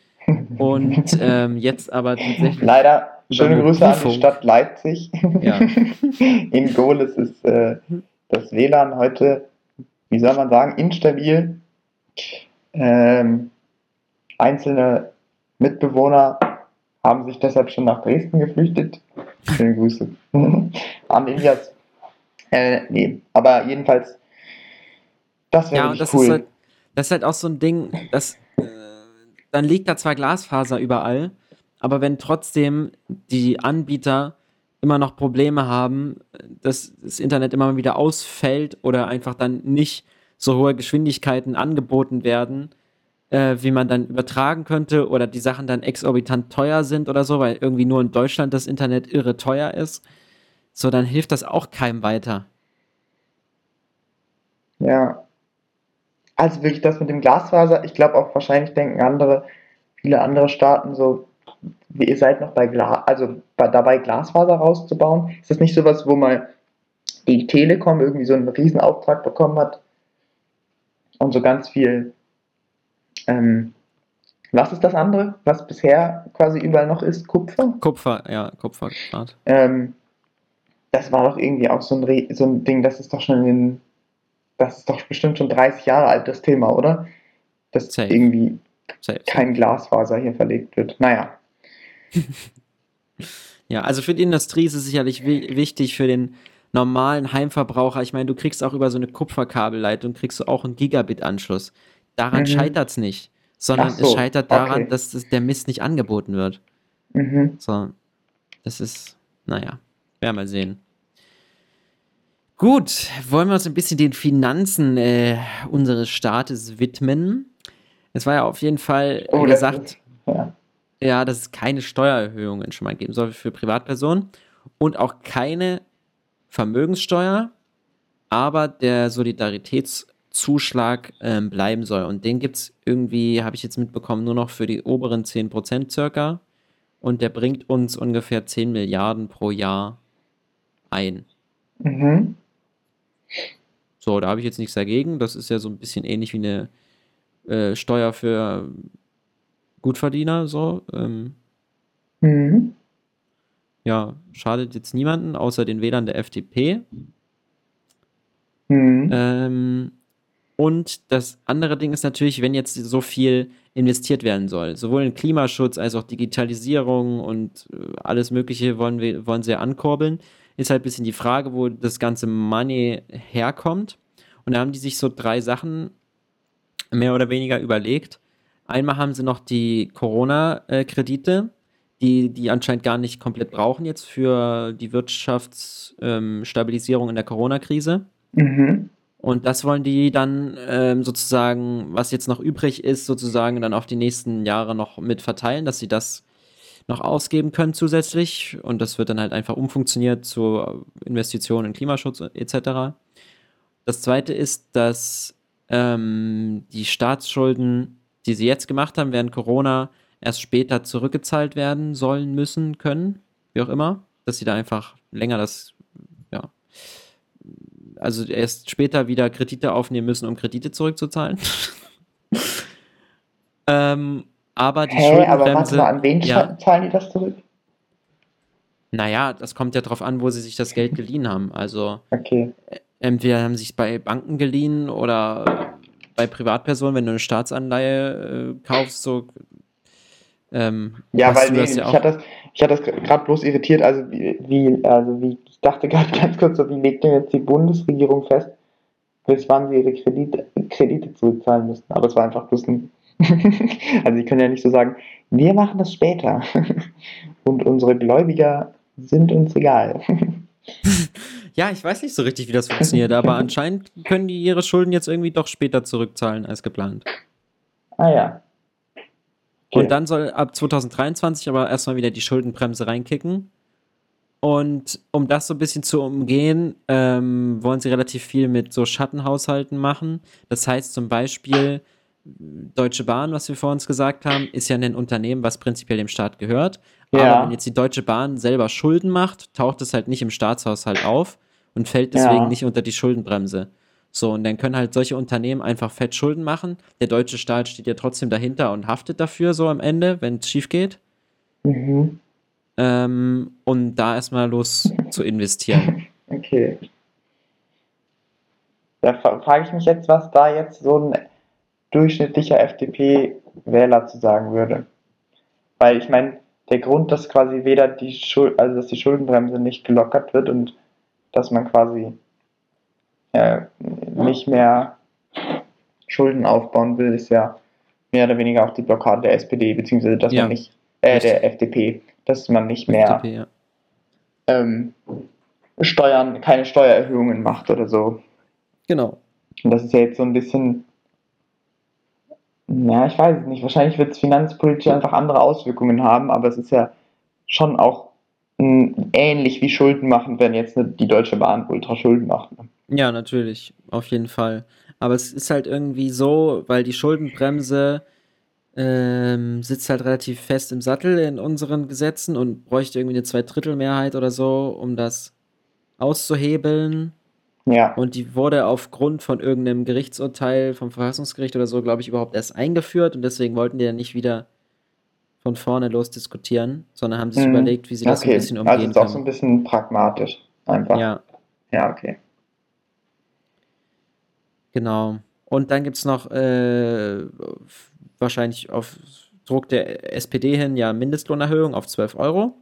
Und ähm, jetzt aber tatsächlich. Leider, schöne Grüße an die Stadt Leipzig. Ja. In Goles ist äh, das WLAN heute, wie soll man sagen, instabil. Ähm, einzelne Mitbewohner haben sich deshalb schon nach Dresden geflüchtet. Schöne Grüße an Elias. Äh, nee, aber jedenfalls, das wäre ja, und das cool. Ist halt, das ist halt auch so ein Ding, dass äh, dann liegt da zwar Glasfaser überall, aber wenn trotzdem die Anbieter immer noch Probleme haben, dass das Internet immer mal wieder ausfällt oder einfach dann nicht so hohe Geschwindigkeiten angeboten werden, äh, wie man dann übertragen könnte oder die Sachen dann exorbitant teuer sind oder so, weil irgendwie nur in Deutschland das Internet irre teuer ist, so dann hilft das auch keinem weiter. Ja. Also wirklich das mit dem Glasfaser, ich glaube auch wahrscheinlich denken andere, viele andere Staaten so, ihr seid noch bei Glas, also bei, dabei Glasfaser rauszubauen. Ist das nicht sowas, wo mal die Telekom irgendwie so einen Riesenauftrag bekommen hat und so ganz viel ähm, was ist das andere, was bisher quasi überall noch ist? Kupfer? Kupfer, ja, Kupfer. Ähm, das war doch irgendwie auch so ein, so ein Ding, das ist doch schon in, das ist doch bestimmt schon 30 Jahre alt, das Thema, oder? Dass Safe. irgendwie safe, kein Glasfaser hier verlegt wird. Naja. ja, also für die Industrie ist es sicherlich wichtig, für den normalen Heimverbraucher. Ich meine, du kriegst auch über so eine Kupferkabelleitung, kriegst du auch einen Gigabit-Anschluss. Daran mhm. scheitert es nicht sondern so, es scheitert daran, okay. dass das, der Mist nicht angeboten wird. Mhm. So, das ist, naja, werden wir sehen. Gut, wollen wir uns ein bisschen den Finanzen äh, unseres Staates widmen. Es war ja auf jeden Fall oh, gesagt, ja. ja, dass es keine Steuererhöhungen schon mal geben soll für Privatpersonen und auch keine Vermögenssteuer, aber der Solidaritäts- Zuschlag ähm, bleiben soll. Und den gibt es irgendwie, habe ich jetzt mitbekommen, nur noch für die oberen 10% circa. Und der bringt uns ungefähr 10 Milliarden pro Jahr ein. Mhm. So, da habe ich jetzt nichts dagegen. Das ist ja so ein bisschen ähnlich wie eine äh, Steuer für Gutverdiener. So. Ähm. Mhm. Ja, schadet jetzt niemanden, außer den Wählern der FDP. Mhm. Ähm, und das andere Ding ist natürlich, wenn jetzt so viel investiert werden soll, sowohl in Klimaschutz als auch Digitalisierung und äh, alles Mögliche wollen, wir, wollen sie ja ankurbeln, ist halt ein bisschen die Frage, wo das ganze Money herkommt. Und da haben die sich so drei Sachen mehr oder weniger überlegt. Einmal haben sie noch die Corona-Kredite, die die anscheinend gar nicht komplett brauchen jetzt für die Wirtschaftsstabilisierung ähm, in der Corona-Krise. Mhm. Und das wollen die dann ähm, sozusagen, was jetzt noch übrig ist, sozusagen dann auf die nächsten Jahre noch mit verteilen, dass sie das noch ausgeben können zusätzlich. Und das wird dann halt einfach umfunktioniert zu Investitionen in Klimaschutz etc. Das zweite ist, dass ähm, die Staatsschulden, die sie jetzt gemacht haben während Corona, erst später zurückgezahlt werden sollen, müssen, können, wie auch immer. Dass sie da einfach länger das, ja, also erst später wieder Kredite aufnehmen müssen, um Kredite zurückzuzahlen. ähm, aber die hey, Schuldenbremse. Aber mal, an wen ja, zahlen die das zurück? Naja, das kommt ja darauf an, wo sie sich das Geld geliehen haben. Also okay. entweder haben sie es bei Banken geliehen oder bei Privatpersonen, wenn du eine Staatsanleihe äh, kaufst, so ähm, ja, weil nee, ja ich, hatte das, ich hatte das gerade bloß irritiert, also wie, wie, also wie, ich dachte gerade ganz kurz so, wie legt denn jetzt die Bundesregierung fest, bis wann sie ihre Kredite, Kredite zurückzahlen müssen? Aber es war einfach bloß ein, also sie können ja nicht so sagen, wir machen das später und unsere Gläubiger sind uns egal. ja, ich weiß nicht so richtig, wie das funktioniert, aber anscheinend können die ihre Schulden jetzt irgendwie doch später zurückzahlen als geplant. Ah ja. Okay. Und dann soll ab 2023 aber erstmal wieder die Schuldenbremse reinkicken. Und um das so ein bisschen zu umgehen, ähm, wollen sie relativ viel mit so Schattenhaushalten machen. Das heißt zum Beispiel, Deutsche Bahn, was wir vor uns gesagt haben, ist ja ein Unternehmen, was prinzipiell dem Staat gehört. Ja. Aber wenn jetzt die Deutsche Bahn selber Schulden macht, taucht es halt nicht im Staatshaushalt auf und fällt deswegen ja. nicht unter die Schuldenbremse. So, und dann können halt solche Unternehmen einfach fett Schulden machen. Der deutsche Staat steht ja trotzdem dahinter und haftet dafür so am Ende, wenn es schief geht. Mhm. Ähm, und da erstmal los zu investieren. Okay. Da frage ich mich jetzt, was da jetzt so ein durchschnittlicher FDP-Wähler zu sagen würde. Weil ich meine, der Grund, dass quasi weder die Schuld, also dass die Schuldenbremse nicht gelockert wird und dass man quasi äh, nicht mehr Schulden aufbauen will, ist ja mehr oder weniger auch die Blockade der SPD, beziehungsweise dass ja. man nicht, äh, der FDP, dass man nicht mehr FDP, ja. ähm, Steuern, keine Steuererhöhungen macht oder so. Genau. Und das ist ja jetzt so ein bisschen, ja, ich weiß es nicht, wahrscheinlich wird es finanzpolitisch einfach andere Auswirkungen haben, aber es ist ja schon auch ähnlich wie Schulden machen, wenn jetzt die Deutsche Bahn ultra Schulden macht. Ne? Ja, natürlich, auf jeden Fall. Aber es ist halt irgendwie so, weil die Schuldenbremse ähm, sitzt halt relativ fest im Sattel in unseren Gesetzen und bräuchte irgendwie eine Zweidrittelmehrheit oder so, um das auszuhebeln. Ja. Und die wurde aufgrund von irgendeinem Gerichtsurteil vom Verfassungsgericht oder so, glaube ich, überhaupt erst eingeführt und deswegen wollten die ja nicht wieder von vorne los diskutieren, sondern haben sich mhm. überlegt, wie sie das okay. ein bisschen umgehen Also ist auch so ein bisschen pragmatisch einfach. Ja. Ja, okay. Genau. Und dann gibt es noch äh, wahrscheinlich auf Druck der SPD hin ja Mindestlohnerhöhung auf 12 Euro.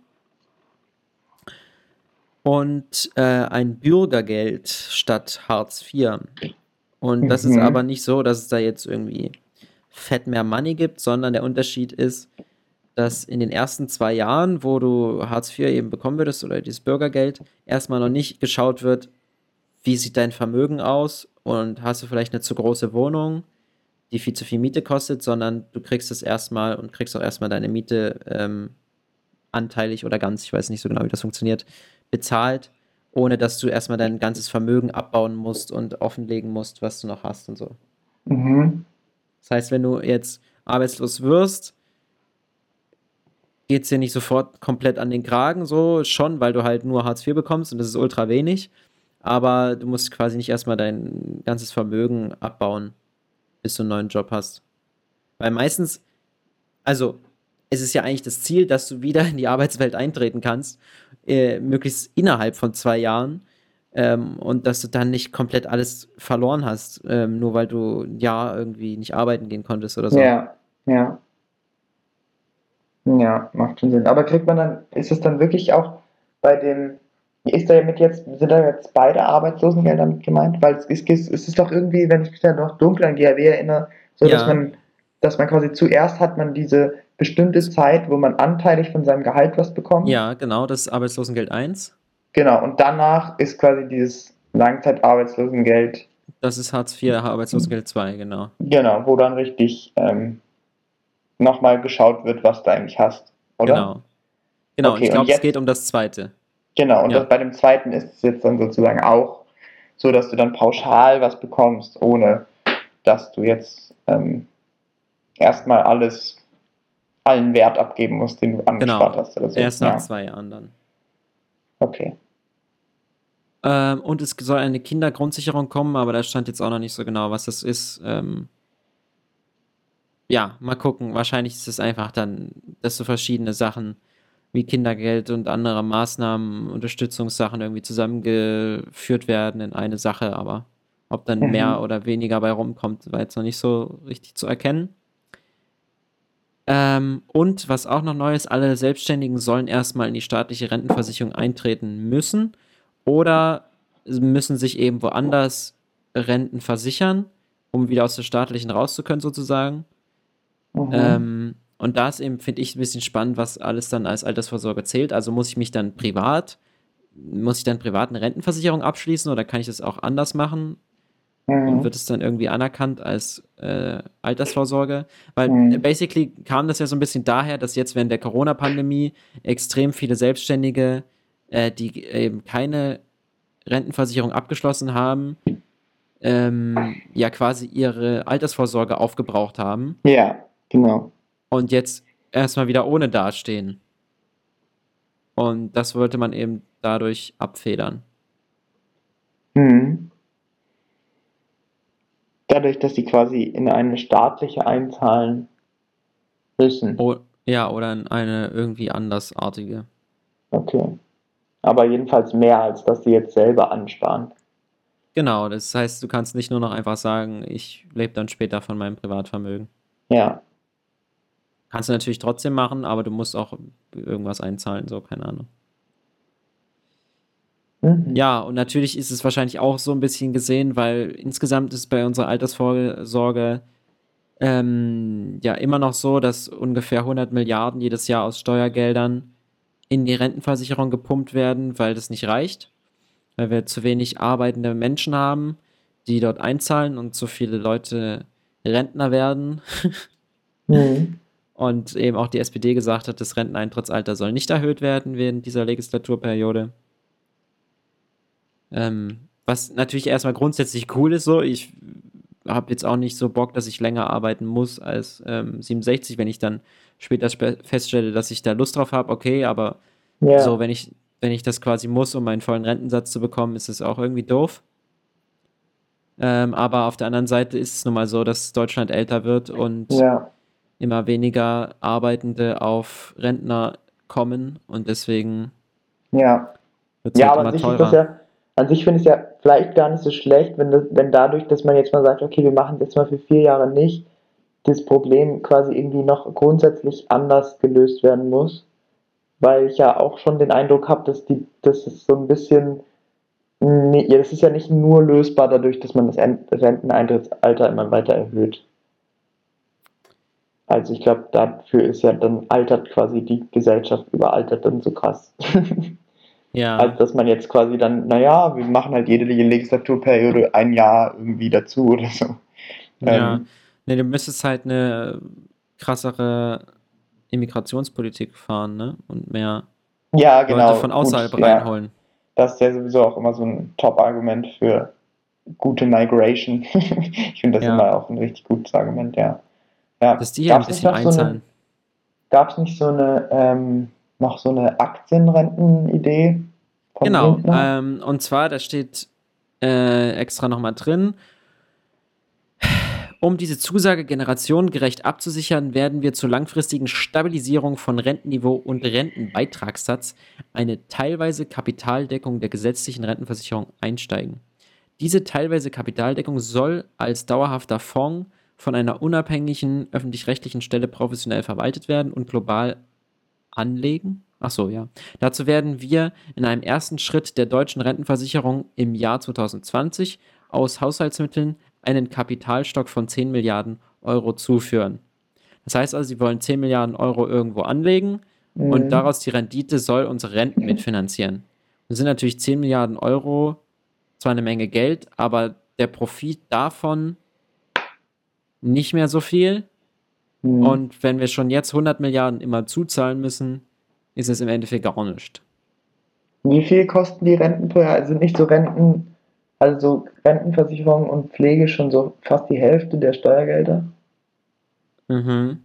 Und äh, ein Bürgergeld statt Hartz IV. Und das mhm. ist aber nicht so, dass es da jetzt irgendwie fett mehr Money gibt, sondern der Unterschied ist, dass in den ersten zwei Jahren, wo du Hartz IV eben bekommen würdest oder dieses Bürgergeld, erstmal noch nicht geschaut wird, wie sieht dein Vermögen aus und hast du vielleicht eine zu große Wohnung, die viel zu viel Miete kostet, sondern du kriegst es erstmal und kriegst auch erstmal deine Miete ähm, anteilig oder ganz, ich weiß nicht so genau, wie das funktioniert, bezahlt, ohne dass du erstmal dein ganzes Vermögen abbauen musst und offenlegen musst, was du noch hast und so. Mhm. Das heißt, wenn du jetzt arbeitslos wirst, geht es dir nicht sofort komplett an den Kragen, so schon, weil du halt nur Hartz IV bekommst und das ist ultra wenig. Aber du musst quasi nicht erstmal dein ganzes Vermögen abbauen, bis du einen neuen Job hast. Weil meistens, also es ist ja eigentlich das Ziel, dass du wieder in die Arbeitswelt eintreten kannst, äh, möglichst innerhalb von zwei Jahren. Ähm, und dass du dann nicht komplett alles verloren hast, ähm, nur weil du ein Jahr irgendwie nicht arbeiten gehen konntest oder so. Ja, ja. Ja, macht schon Sinn. Aber kriegt man dann, ist es dann wirklich auch bei dem, ist da mit jetzt, sind da jetzt beide Arbeitslosengelder mit gemeint? Weil es ist, es ist doch irgendwie, wenn ich mich da noch dunkel an GRW erinnere, so ja. dass man, dass man quasi zuerst hat man diese bestimmte Zeit, wo man anteilig von seinem Gehalt was bekommt. Ja, genau, das ist Arbeitslosengeld 1. Genau, und danach ist quasi dieses Langzeitarbeitslosengeld. Das ist Hartz IV, Arbeitslosengeld 2, genau. Genau, wo dann richtig ähm, nochmal geschaut wird, was du eigentlich hast, oder? Genau. Genau, okay, ich glaube, es geht um das zweite. Genau, und ja. bei dem zweiten ist es jetzt dann sozusagen auch so, dass du dann pauschal was bekommst, ohne dass du jetzt ähm, erstmal alles, allen Wert abgeben musst, den du angespart genau. hast oder so. Erst nach ja. zwei Jahren dann. Okay. Ähm, und es soll eine Kindergrundsicherung kommen, aber da stand jetzt auch noch nicht so genau, was das ist. Ähm, ja, mal gucken. Wahrscheinlich ist es einfach dann, dass so verschiedene Sachen wie Kindergeld und andere Maßnahmen, Unterstützungssachen irgendwie zusammengeführt werden in eine Sache, aber ob dann mhm. mehr oder weniger bei rumkommt, war jetzt noch nicht so richtig zu erkennen. Ähm, und was auch noch neu ist, alle Selbstständigen sollen erstmal in die staatliche Rentenversicherung eintreten müssen oder müssen sich eben woanders Renten versichern, um wieder aus der staatlichen rauszukönnen sozusagen. Mhm. Ähm, und da ist eben, finde ich, ein bisschen spannend, was alles dann als Altersvorsorge zählt. Also muss ich mich dann privat, muss ich dann privat eine Rentenversicherung abschließen oder kann ich das auch anders machen? Mhm. Und wird es dann irgendwie anerkannt als äh, Altersvorsorge? Weil mhm. basically kam das ja so ein bisschen daher, dass jetzt während der Corona-Pandemie extrem viele Selbstständige, äh, die eben keine Rentenversicherung abgeschlossen haben, ähm, ja quasi ihre Altersvorsorge aufgebraucht haben. Ja. Genau. Und jetzt erstmal wieder ohne dastehen. Und das wollte man eben dadurch abfedern. Mhm. Dadurch, dass sie quasi in eine staatliche einzahlen müssen. Oh, ja, oder in eine irgendwie andersartige. Okay. Aber jedenfalls mehr, als dass sie jetzt selber ansparen. Genau, das heißt, du kannst nicht nur noch einfach sagen, ich lebe dann später von meinem Privatvermögen. Ja. Kannst du natürlich trotzdem machen, aber du musst auch irgendwas einzahlen, so, keine Ahnung. Mhm. Ja, und natürlich ist es wahrscheinlich auch so ein bisschen gesehen, weil insgesamt ist bei unserer Altersvorsorge ähm, ja immer noch so, dass ungefähr 100 Milliarden jedes Jahr aus Steuergeldern in die Rentenversicherung gepumpt werden, weil das nicht reicht, weil wir zu wenig arbeitende Menschen haben, die dort einzahlen und so viele Leute Rentner werden. mhm und eben auch die SPD gesagt hat, das Renteneintrittsalter soll nicht erhöht werden während dieser Legislaturperiode. Ähm, was natürlich erstmal grundsätzlich cool ist, so. Ich habe jetzt auch nicht so Bock, dass ich länger arbeiten muss als ähm, 67, wenn ich dann später feststelle, dass ich da Lust drauf habe, okay, aber ja. so, wenn ich, wenn ich das quasi muss, um meinen vollen Rentensatz zu bekommen, ist es auch irgendwie doof. Ähm, aber auf der anderen Seite ist es nun mal so, dass Deutschland älter wird und ja. immer weniger Arbeitende auf Rentner kommen und deswegen ja. wird es ja, halt immer teurer. An sich finde ich es ja vielleicht gar nicht so schlecht, wenn, das, wenn dadurch, dass man jetzt mal sagt, okay, wir machen jetzt mal für vier Jahre nicht, das Problem quasi irgendwie noch grundsätzlich anders gelöst werden muss. Weil ich ja auch schon den Eindruck habe, dass, die, dass es so ein bisschen Nee, ja, das ist ja nicht nur lösbar dadurch, dass man das Renteneintrittsalter immer weiter erhöht. Also ich glaube, dafür ist ja dann altert quasi die Gesellschaft überaltert dann so krass. Ja. Als dass man jetzt quasi dann, naja, wir machen halt jede Legislaturperiode ein Jahr irgendwie dazu oder so. Ja. Ähm, nee, du müsstest halt eine krassere Immigrationspolitik fahren, ne? Und mehr ja, genau. Leute von außerhalb Gut, reinholen. Ja das ist ja sowieso auch immer so ein Top-Argument für gute Migration. ich finde das ja. immer auch ein richtig gutes Argument, ja. ja. Dass die ja ein bisschen einzahlen. So Gab es nicht so eine, ähm, noch so eine Aktienrenten-Idee? Genau, ähm, und zwar, da steht äh, extra nochmal drin, um diese Zusage generationengerecht abzusichern, werden wir zur langfristigen Stabilisierung von Rentenniveau und Rentenbeitragssatz eine teilweise Kapitaldeckung der gesetzlichen Rentenversicherung einsteigen. Diese teilweise Kapitaldeckung soll als dauerhafter Fonds von einer unabhängigen öffentlich-rechtlichen Stelle professionell verwaltet werden und global anlegen. Ach so, ja. Dazu werden wir in einem ersten Schritt der deutschen Rentenversicherung im Jahr 2020 aus Haushaltsmitteln einen Kapitalstock von 10 Milliarden Euro zuführen. Das heißt also, sie wollen 10 Milliarden Euro irgendwo anlegen mhm. und daraus die Rendite soll unsere Renten mitfinanzieren. Das sind natürlich 10 Milliarden Euro, zwar eine Menge Geld, aber der Profit davon nicht mehr so viel. Mhm. Und wenn wir schon jetzt 100 Milliarden immer zuzahlen müssen, ist es im Endeffekt gar nichts. Wie viel kosten die Renten pro Jahr? Also nicht so Renten also Rentenversicherung und Pflege schon so fast die Hälfte der Steuergelder. Mhm.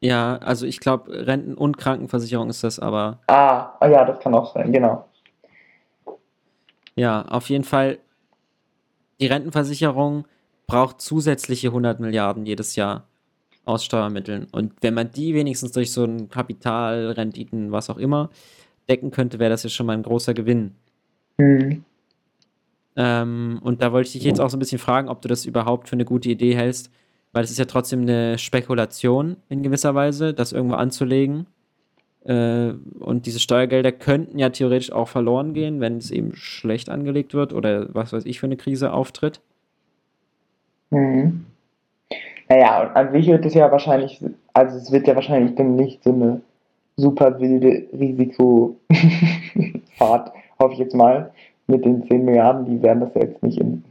Ja, also ich glaube, Renten- und Krankenversicherung ist das aber. Ah, ah, ja, das kann auch sein, genau. Ja, auf jeden Fall, die Rentenversicherung braucht zusätzliche 100 Milliarden jedes Jahr aus Steuermitteln. Und wenn man die wenigstens durch so ein Kapital, Renditen, was auch immer, decken könnte, wäre das ja schon mal ein großer Gewinn. Mhm. Ähm, und da wollte ich dich jetzt auch so ein bisschen fragen, ob du das überhaupt für eine gute Idee hältst, weil es ist ja trotzdem eine Spekulation in gewisser Weise, das irgendwo anzulegen. Äh, und diese Steuergelder könnten ja theoretisch auch verloren gehen, wenn es eben schlecht angelegt wird oder was weiß ich für eine Krise auftritt. Mhm. Naja, und an sich wird es ja wahrscheinlich, also es wird ja wahrscheinlich dann nicht so eine super wilde Risikofahrt, hoffe ich jetzt mal, mit den 10 Milliarden, die werden das ja jetzt nicht in.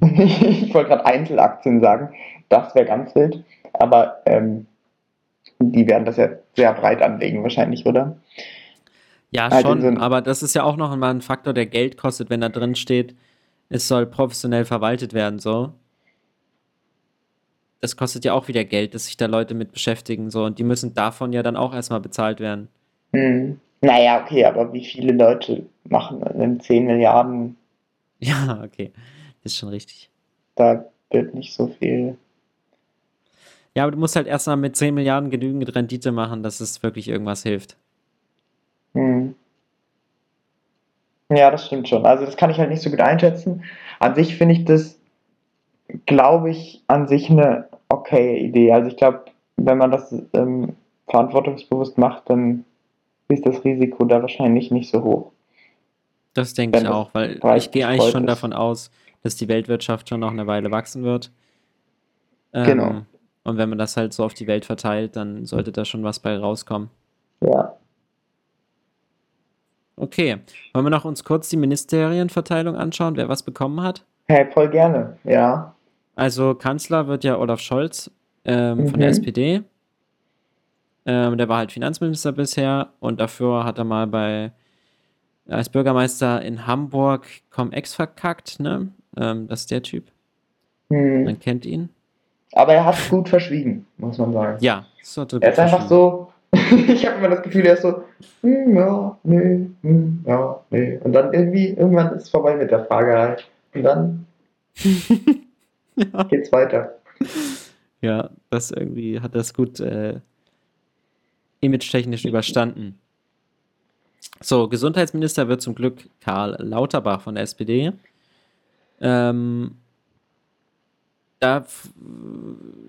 ich wollte gerade Einzelaktien sagen, das wäre ganz wild, aber ähm, die werden das ja sehr breit anlegen, wahrscheinlich, oder? Ja, halt schon, so aber das ist ja auch noch mal ein Faktor, der Geld kostet, wenn da drin steht, es soll professionell verwaltet werden, so. Das kostet ja auch wieder Geld, dass sich da Leute mit beschäftigen, so, und die müssen davon ja dann auch erstmal bezahlt werden. Mhm. Naja, okay, aber wie viele Leute machen denn 10 Milliarden? Ja, okay. Das ist schon richtig. Da wird nicht so viel. Ja, aber du musst halt erstmal mit 10 Milliarden genügend Rendite machen, dass es wirklich irgendwas hilft. Hm. Ja, das stimmt schon. Also das kann ich halt nicht so gut einschätzen. An sich finde ich das, glaube ich, an sich eine okay Idee. Also ich glaube, wenn man das ähm, verantwortungsbewusst macht, dann ist das Risiko da wahrscheinlich nicht so hoch. Das denke ich auch, weil ich gehe eigentlich schon ist. davon aus, dass die Weltwirtschaft schon noch eine Weile wachsen wird. Ähm, genau. Und wenn man das halt so auf die Welt verteilt, dann sollte da schon was bei rauskommen. Ja. Okay. Wollen wir noch uns kurz die Ministerienverteilung anschauen, wer was bekommen hat? Hey, voll gerne, ja. Also Kanzler wird ja Olaf Scholz ähm, mhm. von der SPD. Ähm, der war halt Finanzminister bisher und dafür hat er mal bei als Bürgermeister in Hamburg Cum-Ex verkackt, ne? Ähm, das ist der Typ. Hm. Man kennt ihn. Aber er hat es gut verschwiegen, muss man sagen. Ja, hat er ist einfach so, ich habe immer das Gefühl, er ist so, hm, ja, nee, hm, ja, nee. Und dann irgendwie, irgendwann ist es vorbei mit der Fragerei. Und dann ja. geht's weiter. Ja, das irgendwie hat das gut äh, image-technisch überstanden. So, Gesundheitsminister wird zum Glück Karl Lauterbach von der SPD. Ähm, da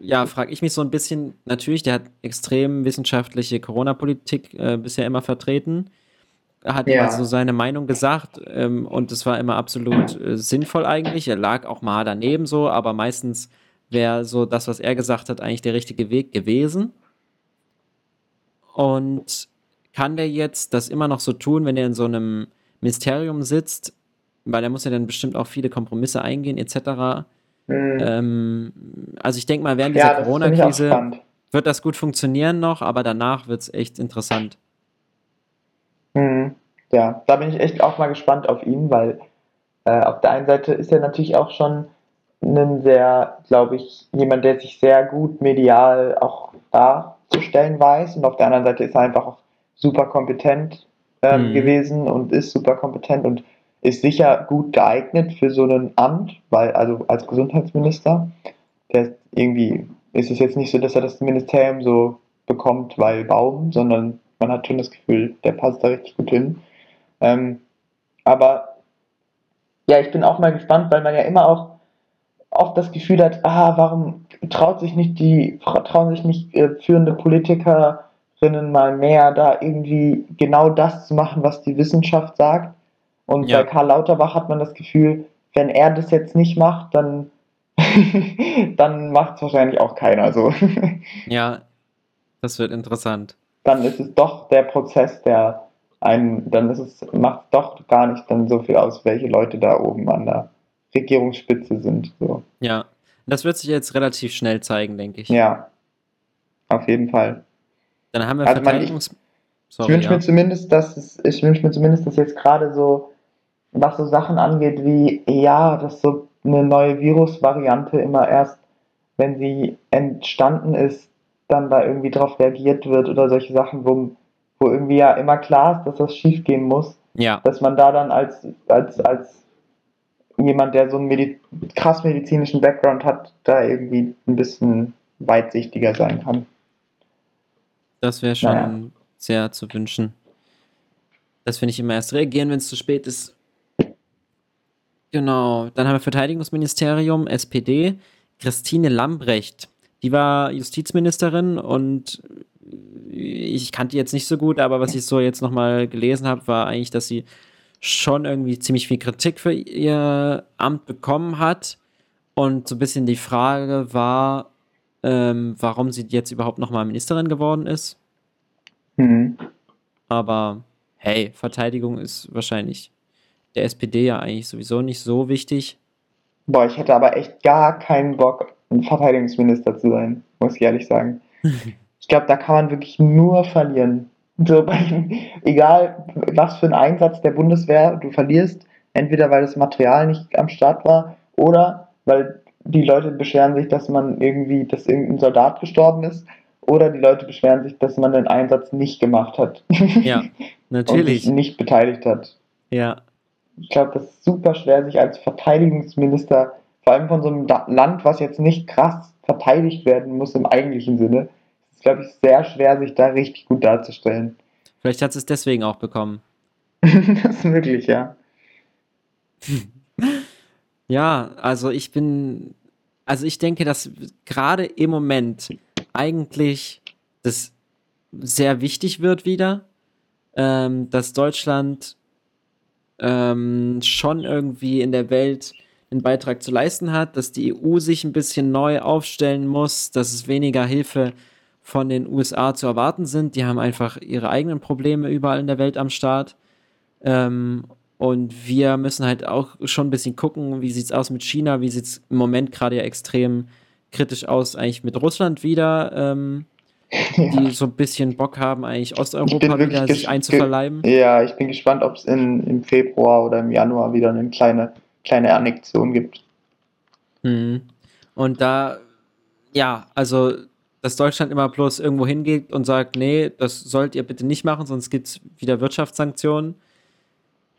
ja, frage ich mich so ein bisschen, natürlich, der hat extrem wissenschaftliche Corona-Politik äh, bisher immer vertreten, hat ja. also seine Meinung gesagt ähm, und es war immer absolut äh, sinnvoll eigentlich. Er lag auch mal daneben so, aber meistens wäre so das, was er gesagt hat, eigentlich der richtige Weg gewesen. Und kann der jetzt das immer noch so tun, wenn er in so einem Ministerium sitzt? Weil er muss ja dann bestimmt auch viele Kompromisse eingehen, etc. Mhm. Ähm, also ich denke mal, während dieser ja, Corona-Krise wird das gut funktionieren noch, aber danach wird es echt interessant. Mhm. Ja, da bin ich echt auch mal gespannt auf ihn, weil äh, auf der einen Seite ist er natürlich auch schon ein sehr, glaube ich, jemand, der sich sehr gut medial auch darzustellen weiß und auf der anderen Seite ist er einfach auch super kompetent ähm, mhm. gewesen und ist super kompetent und ist sicher gut geeignet für so ein Amt, weil also als Gesundheitsminister, der irgendwie ist es jetzt nicht so, dass er das Ministerium so bekommt, weil Baum, sondern man hat schon das Gefühl, der passt da richtig gut hin. Ähm, aber ja, ich bin auch mal gespannt, weil man ja immer auch oft das Gefühl hat, ah, warum traut sich nicht die, trauen sich nicht äh, führende Politiker drinnen mal mehr, da irgendwie genau das zu machen, was die Wissenschaft sagt. Und ja. bei Karl Lauterbach hat man das Gefühl, wenn er das jetzt nicht macht, dann, dann macht es wahrscheinlich auch keiner so. ja, das wird interessant. Dann ist es doch der Prozess, der einen, dann ist es, macht doch gar nicht dann so viel aus, welche Leute da oben an der Regierungsspitze sind. So. Ja, das wird sich jetzt relativ schnell zeigen, denke ich. Ja, auf jeden Fall. Dann haben wir also Verteidigungs... Man, ich, Sorry, ich wünsche ja. mir zumindest, dass es, ich wünsche mir zumindest, dass jetzt gerade so, was so Sachen angeht wie, ja, dass so eine neue Virusvariante immer erst, wenn sie entstanden ist, dann da irgendwie drauf reagiert wird oder solche Sachen, wo, wo irgendwie ja immer klar ist, dass das schief gehen muss. Ja. Dass man da dann als, als, als jemand, der so einen Medi krass medizinischen Background hat, da irgendwie ein bisschen weitsichtiger sein kann. Das wäre schon naja. sehr zu wünschen. Das finde ich immer erst reagieren, wenn es zu spät ist. Genau. Dann haben wir Verteidigungsministerium, SPD, Christine Lambrecht. Die war Justizministerin und ich kannte die jetzt nicht so gut, aber was ich so jetzt nochmal gelesen habe, war eigentlich, dass sie schon irgendwie ziemlich viel Kritik für ihr Amt bekommen hat. Und so ein bisschen die Frage war, ähm, warum sie jetzt überhaupt nochmal Ministerin geworden ist. Mhm. Aber hey, Verteidigung ist wahrscheinlich der SPD ja eigentlich sowieso nicht so wichtig. Boah, ich hätte aber echt gar keinen Bock, ein Verteidigungsminister zu sein, muss ich ehrlich sagen. ich glaube, da kann man wirklich nur verlieren. So egal was für ein Einsatz der Bundeswehr du verlierst, entweder weil das Material nicht am Start war oder weil die Leute beschweren sich, dass man irgendwie, dass irgendein Soldat gestorben ist oder die Leute beschweren sich, dass man den Einsatz nicht gemacht hat. Ja, natürlich. Und sich nicht beteiligt hat. Ja. Ich glaube, das ist super schwer, sich als Verteidigungsminister, vor allem von so einem Land, was jetzt nicht krass verteidigt werden muss im eigentlichen Sinne, ist, glaube ich, sehr schwer, sich da richtig gut darzustellen. Vielleicht hat es deswegen auch bekommen. das ist möglich, ja. ja, also ich bin, also ich denke, dass gerade im Moment eigentlich das sehr wichtig wird wieder, ähm, dass Deutschland ähm, schon irgendwie in der Welt einen Beitrag zu leisten hat, dass die EU sich ein bisschen neu aufstellen muss, dass es weniger Hilfe von den USA zu erwarten sind. Die haben einfach ihre eigenen Probleme überall in der Welt am Start. Ähm, und wir müssen halt auch schon ein bisschen gucken, wie sieht es aus mit China, wie sieht es im Moment gerade ja extrem kritisch aus, eigentlich mit Russland wieder, ähm, ja. die so ein bisschen Bock haben, eigentlich Osteuropa wieder sich einzuverleiben. Ja, ich bin gespannt, ob es im Februar oder im Januar wieder eine kleine, kleine Annexion gibt. Mhm. Und da, ja, also, dass Deutschland immer bloß irgendwo hingeht und sagt, nee, das sollt ihr bitte nicht machen, sonst gibt es wieder Wirtschaftssanktionen,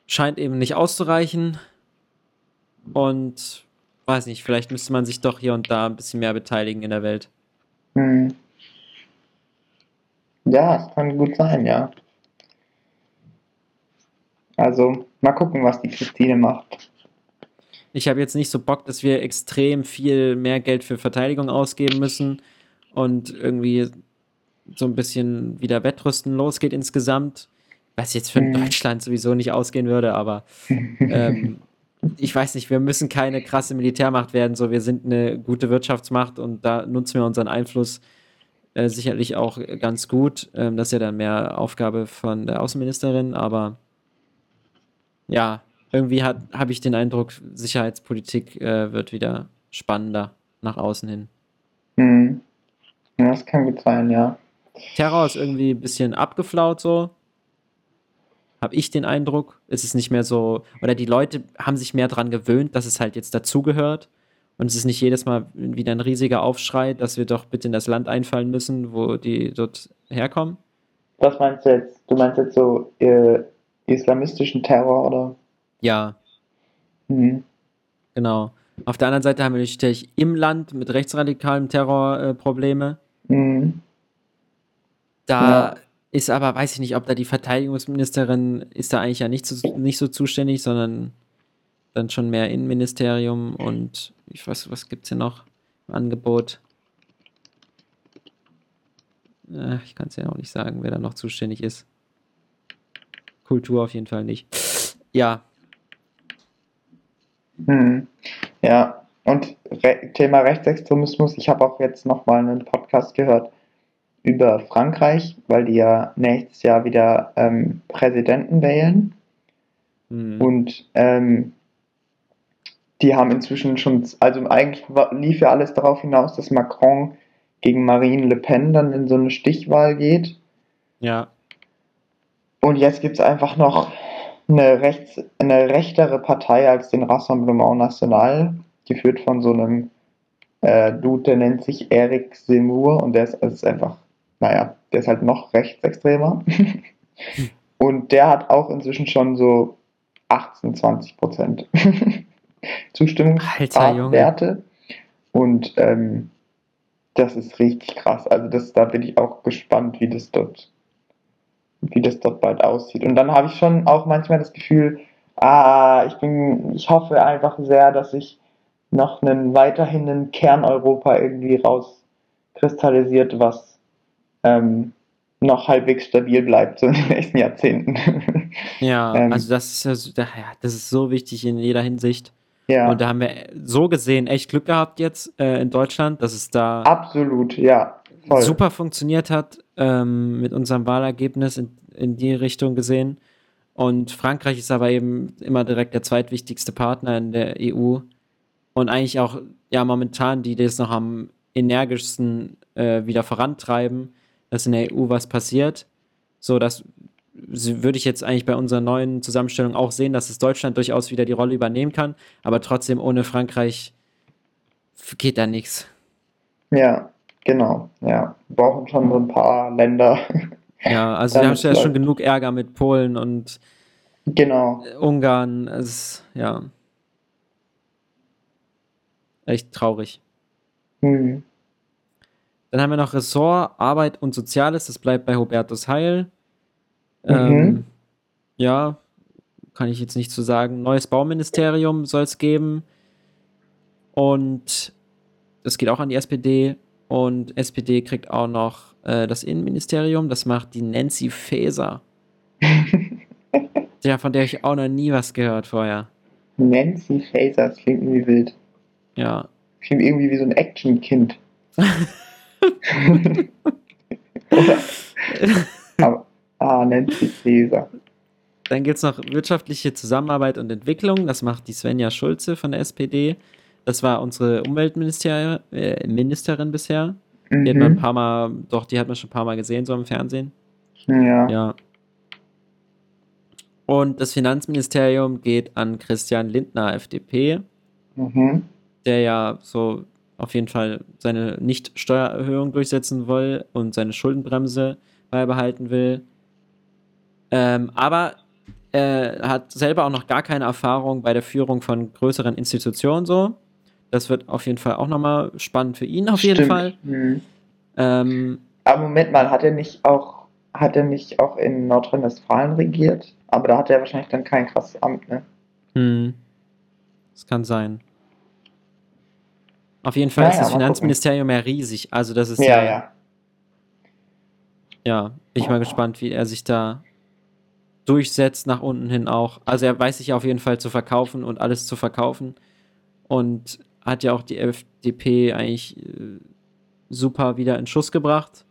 scheint eben nicht auszureichen. Und weiß nicht, vielleicht müsste man sich doch hier und da ein bisschen mehr beteiligen in der Welt. Hm. Ja, es kann gut sein, ja. Also, mal gucken, was die Christine macht. Ich habe jetzt nicht so Bock, dass wir extrem viel mehr Geld für Verteidigung ausgeben müssen und irgendwie so ein bisschen wieder Wettrüsten losgeht insgesamt. Was jetzt für hm. Deutschland sowieso nicht ausgehen würde, aber ähm, ich weiß nicht, wir müssen keine krasse Militärmacht werden, so wir sind eine gute Wirtschaftsmacht und da nutzen wir unseren Einfluss äh, sicherlich auch ganz gut. Ähm, das ist ja dann mehr Aufgabe von der Außenministerin, aber ja, irgendwie habe ich den Eindruck, Sicherheitspolitik äh, wird wieder spannender nach außen hin. Mhm. Ja, das kann gut sein, ja. Terror ist irgendwie ein bisschen abgeflaut so habe ich den Eindruck. Es ist nicht mehr so, oder die Leute haben sich mehr daran gewöhnt, dass es halt jetzt dazugehört. Und es ist nicht jedes Mal wieder ein riesiger Aufschrei, dass wir doch bitte in das Land einfallen müssen, wo die dort herkommen. Was meinst du jetzt? Du meinst jetzt so äh, islamistischen Terror, oder? Ja. Mhm. Genau. Auf der anderen Seite haben wir natürlich im Land mit rechtsradikalem Terror äh, Probleme. Mhm. Da ja ist aber, weiß ich nicht, ob da die Verteidigungsministerin ist da eigentlich ja nicht so, nicht so zuständig, sondern dann schon mehr Innenministerium und ich weiß, was gibt es hier noch im Angebot? Äh, ich kann es ja auch nicht sagen, wer da noch zuständig ist. Kultur auf jeden Fall nicht. Ja. Hm. Ja, und Re Thema Rechtsextremismus, ich habe auch jetzt nochmal einen Podcast gehört über Frankreich, weil die ja nächstes Jahr wieder ähm, Präsidenten wählen. Mhm. Und ähm, die haben inzwischen schon, also eigentlich lief ja alles darauf hinaus, dass Macron gegen Marine Le Pen dann in so eine Stichwahl geht. Ja. Und jetzt gibt es einfach noch eine, rechts, eine rechtere Partei als den Rassemblement National, geführt von so einem äh, Dude, der nennt sich Eric Zemmour und der ist, ist einfach naja, der ist halt noch rechtsextremer. Und der hat auch inzwischen schon so 18, 20 Prozent Zustimmungswerte. Und ähm, das ist richtig krass. Also das, da bin ich auch gespannt, wie das dort, wie das dort bald aussieht. Und dann habe ich schon auch manchmal das Gefühl, ah, ich bin, ich hoffe einfach sehr, dass ich noch einen weiterhin einen Kerneuropa irgendwie rauskristallisiert, was ähm, noch halbwegs stabil bleibt, so in den nächsten Jahrzehnten. Ja, ähm, also das ist ja, das ist so wichtig in jeder Hinsicht. Ja. Und da haben wir so gesehen echt Glück gehabt jetzt äh, in Deutschland, dass es da absolut, ja, voll. super funktioniert hat ähm, mit unserem Wahlergebnis in, in die Richtung gesehen. Und Frankreich ist aber eben immer direkt der zweitwichtigste Partner in der EU und eigentlich auch ja momentan die, die das noch am energischsten äh, wieder vorantreiben dass in der EU was passiert. So, das würde ich jetzt eigentlich bei unserer neuen Zusammenstellung auch sehen, dass es Deutschland durchaus wieder die Rolle übernehmen kann, aber trotzdem ohne Frankreich geht da nichts. Ja, genau. Ja, wir brauchen schon so ein paar Länder. Ja, also wir haben ja schon genug Ärger mit Polen und genau. Ungarn. Es ist, ja. Echt traurig. Mhm. Dann haben wir noch Ressort Arbeit und Soziales, das bleibt bei Hubertus Heil. Mhm. Ähm, ja, kann ich jetzt nicht zu so sagen. Neues Bauministerium soll es geben. Und das geht auch an die SPD. Und SPD kriegt auch noch äh, das Innenministerium. Das macht die Nancy Faeser. ja, von der ich auch noch nie was gehört vorher. Nancy Faeser, das klingt irgendwie wild. Ja. Klingt irgendwie wie so ein Actionkind. Aber, ah, Nancy Faeser. Dann gibt es noch wirtschaftliche Zusammenarbeit und Entwicklung. Das macht die Svenja Schulze von der SPD. Das war unsere Umweltministerin äh, bisher. Mhm. Die hat man ein paar Mal, doch, die hat man schon ein paar Mal gesehen, so im Fernsehen. Ja. Ja. Und das Finanzministerium geht an Christian Lindner, FDP. Mhm. Der ja so auf jeden Fall seine Nicht-Steuererhöhung durchsetzen will und seine Schuldenbremse beibehalten will. Ähm, aber er hat selber auch noch gar keine Erfahrung bei der Führung von größeren Institutionen so. Das wird auf jeden Fall auch nochmal spannend für ihn auf Stimmt. jeden Fall. Mhm. Ähm, aber Moment mal, hat er nicht auch, hat er nicht auch in Nordrhein-Westfalen regiert? Aber da hat er wahrscheinlich dann kein krasses Amt, ne? Hm. Das kann sein. Auf jeden Fall naja, ist das Finanzministerium ja riesig. Also das ist ja. Ja, ja. ja bin ich mal gespannt, wie er sich da durchsetzt nach unten hin auch. Also er weiß sich auf jeden Fall zu verkaufen und alles zu verkaufen. Und hat ja auch die FDP eigentlich äh, super wieder in Schuss gebracht.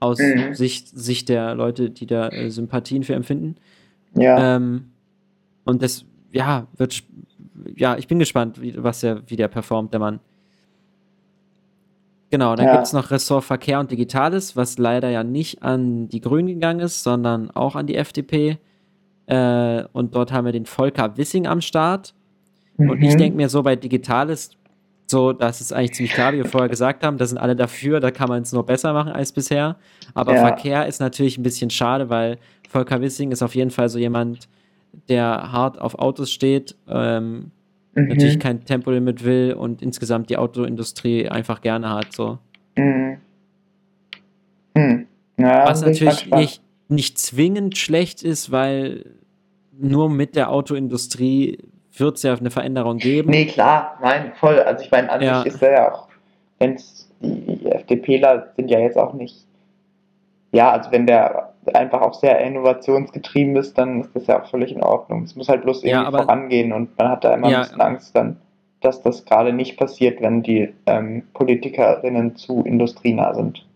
Aus mhm. Sicht, Sicht der Leute, die da äh, Sympathien für empfinden. Ja. Ähm, und das, ja, wird, ja, ich bin gespannt, wie, was der, wie der performt, der Mann. Genau, dann ja. gibt es noch Ressort Verkehr und Digitales, was leider ja nicht an die Grünen gegangen ist, sondern auch an die FDP. Äh, und dort haben wir den Volker Wissing am Start. Mhm. Und ich mhm. denke mir so bei Digitales, so, das ist eigentlich ziemlich klar, wie wir vorher gesagt haben, da sind alle dafür, da kann man es nur besser machen als bisher. Aber ja. Verkehr ist natürlich ein bisschen schade, weil Volker Wissing ist auf jeden Fall so jemand, der hart auf Autos steht, ähm, mhm. natürlich kein Tempolimit will und insgesamt die Autoindustrie einfach gerne hat. So. Mhm. Mhm. Ja, Was natürlich nicht, nicht zwingend schlecht ist, weil nur mit der Autoindustrie wird es ja eine Veränderung geben. Nee, klar, nein, voll. Also ich meine, an ja. sich ist er ja auch, wenn die FDPler sind ja jetzt auch nicht, ja, also wenn der einfach auch sehr innovationsgetrieben ist, dann ist das ja auch völlig in Ordnung. Es muss halt bloß irgendwie ja, aber, vorangehen und man hat da immer ja, ein bisschen Angst dann, dass das gerade nicht passiert, wenn die ähm, Politikerinnen zu industrienah sind.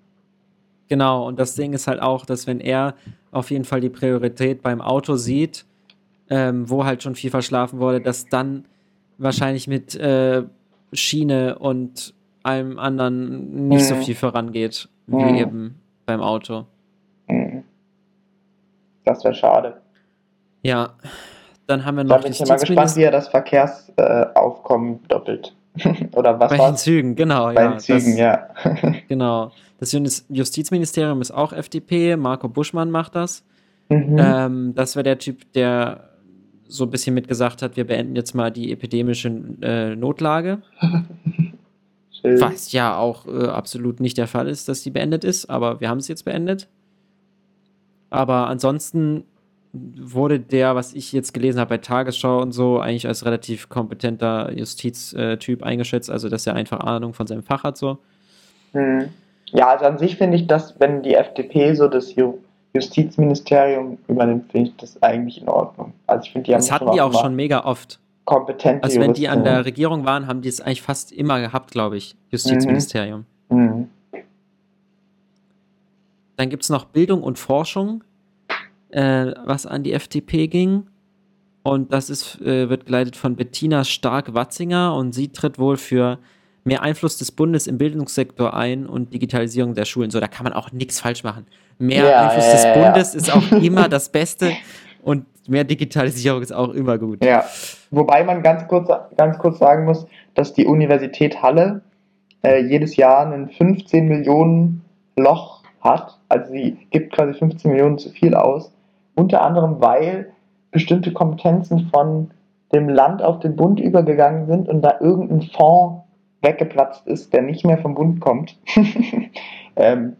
Genau, und das Ding ist halt auch, dass wenn er auf jeden Fall die Priorität beim Auto sieht, ähm, wo halt schon viel verschlafen wurde, dass dann wahrscheinlich mit äh, Schiene und allem anderen nicht mhm. so viel vorangeht, wie mhm. eben beim Auto. Mhm. Das wäre schade. Ja, dann haben wir noch. Da bin ich mal gespannt, wie er das Verkehrsaufkommen äh, doppelt. Oder was Bei den Zügen, genau. Bei ja, den Zügen, das, ja. genau. Das Justizministerium ist auch FDP, Marco Buschmann macht das. Mhm. Ähm, das wäre der Typ, der so ein bisschen mitgesagt hat, wir beenden jetzt mal die epidemische äh, Notlage. Was ja auch äh, absolut nicht der Fall ist, dass die beendet ist, aber wir haben es jetzt beendet. Aber ansonsten wurde der, was ich jetzt gelesen habe bei Tagesschau und so, eigentlich als relativ kompetenter Justiztyp eingeschätzt, also dass er einfach Ahnung von seinem Fach hat so. Hm. Ja, also an sich finde ich, dass wenn die FDP so das Justizministerium übernimmt, finde ich das eigentlich in Ordnung. Also ich finde, die haben das hatten die auch schon mega oft. Kompetente Also wenn die an der Regierung waren, haben die es eigentlich fast immer gehabt, glaube ich. Justizministerium. Mhm. Mhm. Dann gibt es noch Bildung und Forschung, äh, was an die FDP ging. Und das ist, äh, wird geleitet von Bettina Stark-Watzinger und sie tritt wohl für mehr Einfluss des Bundes im Bildungssektor ein und Digitalisierung der Schulen. So, da kann man auch nichts falsch machen. Mehr ja, Einfluss ja, des Bundes ist auch immer das Beste und mehr Digitalisierung ist auch immer gut. Ja, wobei man ganz kurz, ganz kurz sagen muss, dass die Universität Halle äh, jedes Jahr ein 15 Millionen Loch hat. Also sie gibt quasi 15 Millionen zu viel aus. Unter anderem, weil bestimmte Kompetenzen von dem Land auf den Bund übergegangen sind und da irgendein Fonds weggeplatzt ist, der nicht mehr vom Bund kommt. ähm,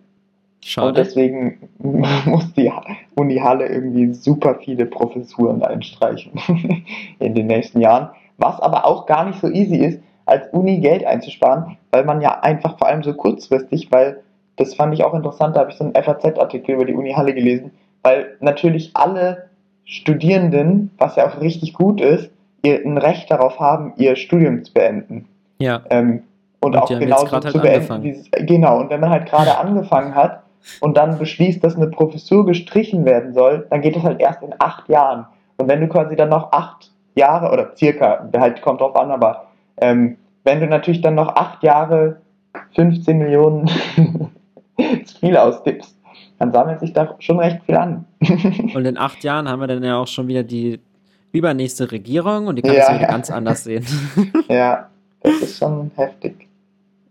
Schade. Und deswegen muss die Uni Halle irgendwie super viele Professuren einstreichen in den nächsten Jahren. Was aber auch gar nicht so easy ist, als Uni Geld einzusparen, weil man ja einfach vor allem so kurzfristig, weil das fand ich auch interessant, da habe ich so einen FAZ-Artikel über die Uni Halle gelesen, weil natürlich alle Studierenden, was ja auch richtig gut ist, ihr ein Recht darauf haben, ihr Studium zu beenden. Ja. Ähm, und, und auch genauso halt zu beenden. Wie, genau, und wenn man halt gerade angefangen hat und dann beschließt, dass eine Professur gestrichen werden soll, dann geht das halt erst in acht Jahren. Und wenn du quasi dann noch acht Jahre oder circa, halt kommt drauf an, aber ähm, wenn du natürlich dann noch acht Jahre 15 Millionen zu viel austippst, dann sammelt sich da schon recht viel an. und in acht Jahren haben wir dann ja auch schon wieder die übernächste Regierung und die kann ja, das wieder ja. ganz anders sehen. ja, das ist schon heftig.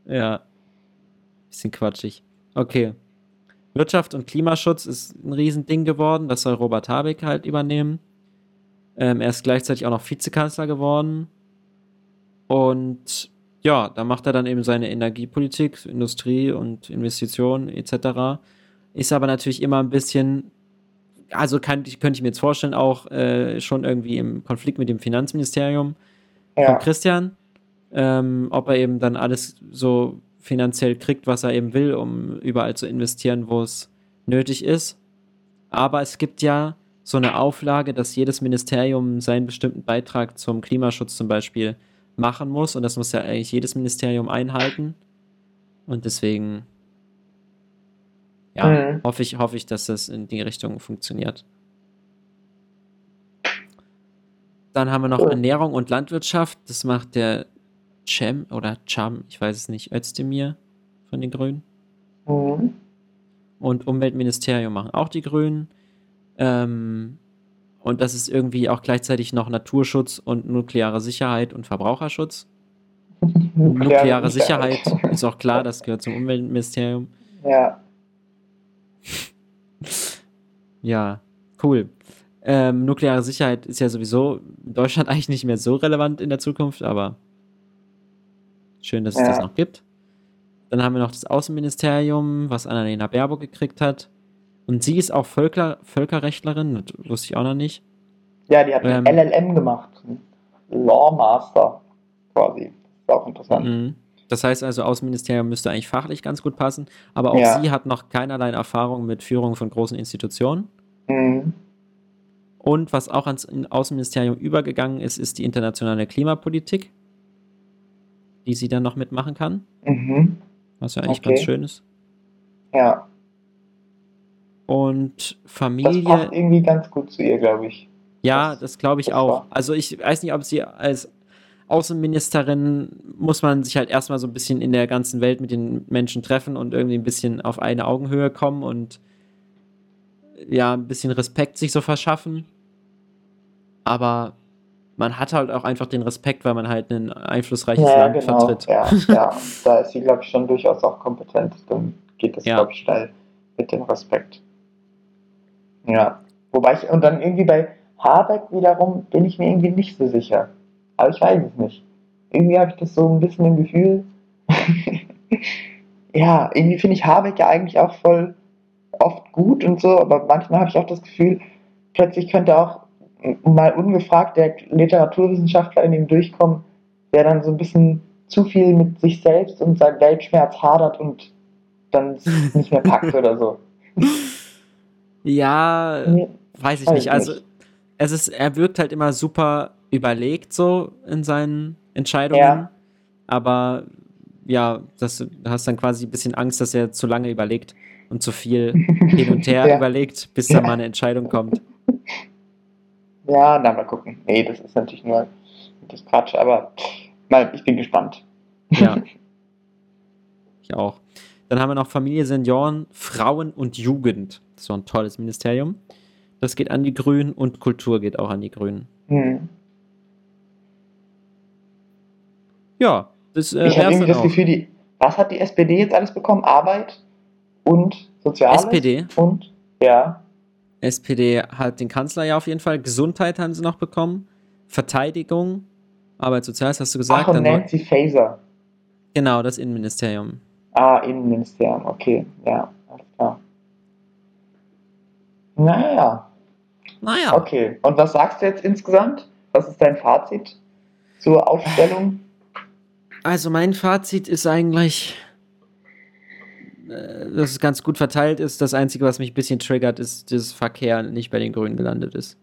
Ja. Bisschen quatschig. Okay. Wirtschaft und Klimaschutz ist ein Riesending geworden. Das soll Robert Habeck halt übernehmen. Ähm, er ist gleichzeitig auch noch Vizekanzler geworden. Und ja, da macht er dann eben seine Energiepolitik, Industrie und Investitionen etc. Ist aber natürlich immer ein bisschen, also kann, könnte ich mir jetzt vorstellen, auch äh, schon irgendwie im Konflikt mit dem Finanzministerium ja. von Christian, ähm, ob er eben dann alles so finanziell kriegt, was er eben will, um überall zu investieren, wo es nötig ist. Aber es gibt ja so eine Auflage, dass jedes Ministerium seinen bestimmten Beitrag zum Klimaschutz zum Beispiel machen muss. Und das muss ja eigentlich jedes Ministerium einhalten. Und deswegen, ja, mhm. hoffe, ich, hoffe ich, dass das in die Richtung funktioniert. Dann haben wir noch oh. Ernährung und Landwirtschaft. Das macht der Cem oder Cham, ich weiß es nicht, Özdemir von den Grünen. Mhm. Und Umweltministerium machen auch die Grünen. Ähm, und das ist irgendwie auch gleichzeitig noch Naturschutz und nukleare Sicherheit und Verbraucherschutz. nukleare Sicherheit ist auch klar, das gehört zum Umweltministerium. Ja. Ja, cool. Ähm, nukleare Sicherheit ist ja sowieso in Deutschland eigentlich nicht mehr so relevant in der Zukunft, aber schön, dass es ja. das noch gibt. Dann haben wir noch das Außenministerium, was Annalena Baerbock gekriegt hat. Und sie ist auch Völker, Völkerrechtlerin, das wusste ich auch noch nicht. Ja, die hat ähm, LLM gemacht. Lawmaster quasi. Das ist auch interessant. Mhm. Das heißt also, Außenministerium müsste eigentlich fachlich ganz gut passen, aber auch ja. sie hat noch keinerlei Erfahrung mit Führung von großen Institutionen. Mhm. Und was auch ans Außenministerium übergegangen ist, ist die internationale Klimapolitik, die sie dann noch mitmachen kann. Mhm. Was ja eigentlich okay. ganz schön ist. Ja. Und Familie. Das passt irgendwie ganz gut zu ihr, glaube ich. Ja, das, das glaube ich das auch. War. Also ich weiß nicht, ob sie als Außenministerin muss man sich halt erstmal so ein bisschen in der ganzen Welt mit den Menschen treffen und irgendwie ein bisschen auf eine Augenhöhe kommen und ja, ein bisschen Respekt sich so verschaffen. Aber man hat halt auch einfach den Respekt, weil man halt ein einflussreiches ja, Land genau. vertritt. Ja, ja, da ist sie, glaube ich, schon durchaus auch kompetent. Dann geht das, ja. glaube ich, schnell mit dem Respekt. Ja. Wobei ich, und dann irgendwie bei Habeck wiederum bin ich mir irgendwie nicht so sicher. Aber ich weiß es nicht. Irgendwie habe ich das so ein bisschen im Gefühl. ja, irgendwie finde ich Habeck ja eigentlich auch voll oft gut und so, aber manchmal habe ich auch das Gefühl, plötzlich könnte auch mal ungefragt der Literaturwissenschaftler in ihm durchkommen, der dann so ein bisschen zu viel mit sich selbst und seinem Weltschmerz hadert und dann nicht mehr packt oder so. Ja, nee, weiß ich weiß nicht. Also, es ist, er wirkt halt immer super überlegt so in seinen Entscheidungen. Ja. Aber ja, das, du hast dann quasi ein bisschen Angst, dass er zu lange überlegt und zu viel hin und her ja. überlegt, bis da mal eine Entscheidung kommt. Ja, na, mal gucken. Nee, das ist natürlich nur das Quatsch, aber mal, ich bin gespannt. Ja. ich auch. Dann haben wir noch Familie, Senioren, Frauen und Jugend. Das ist so ein tolles Ministerium. Das geht an die Grünen und Kultur geht auch an die Grünen. Hm. Ja, das äh, Ich habe irgendwie das auch. Gefühl, die, was hat die SPD jetzt alles bekommen? Arbeit und Soziales? SPD. Und, ja. SPD hat den Kanzler ja auf jeden Fall. Gesundheit haben sie noch bekommen. Verteidigung. Arbeit, Soziales hast du gesagt. Ach, und Nancy Faeser. Genau, das Innenministerium. Ah, Innenministerium, okay, ja, alles klar. Naja. Naja. Okay, und was sagst du jetzt insgesamt? Was ist dein Fazit zur Aufstellung? Also mein Fazit ist eigentlich, dass es ganz gut verteilt ist. Das Einzige, was mich ein bisschen triggert, ist, dass Verkehr nicht bei den Grünen gelandet ist.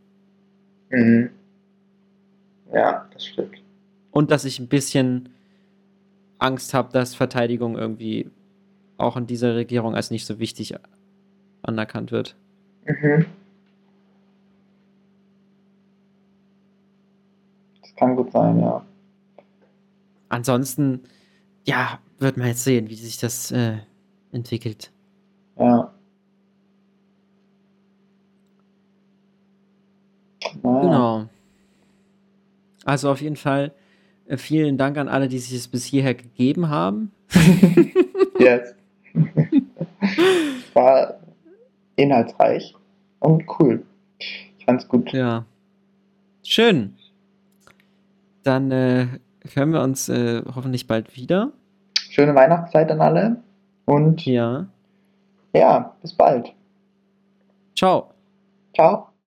Mhm. Ja, das stimmt. Und dass ich ein bisschen Angst habe, dass Verteidigung irgendwie auch in dieser Regierung als nicht so wichtig anerkannt wird. Mhm. Das kann gut sein, ja. Ansonsten, ja, wird man jetzt sehen, wie sich das äh, entwickelt. Ja. Naja. Genau. Also auf jeden Fall Äh, vielen Dank an alle, die sich es bis hierher gegeben haben. yes. War inhaltsreich und cool. Ich fand's gut. Ja. Schön. Dann äh, hören wir uns äh, hoffentlich bald wieder. Schöne Weihnachtszeit an alle und ja, ja bis bald. Ciao. Ciao.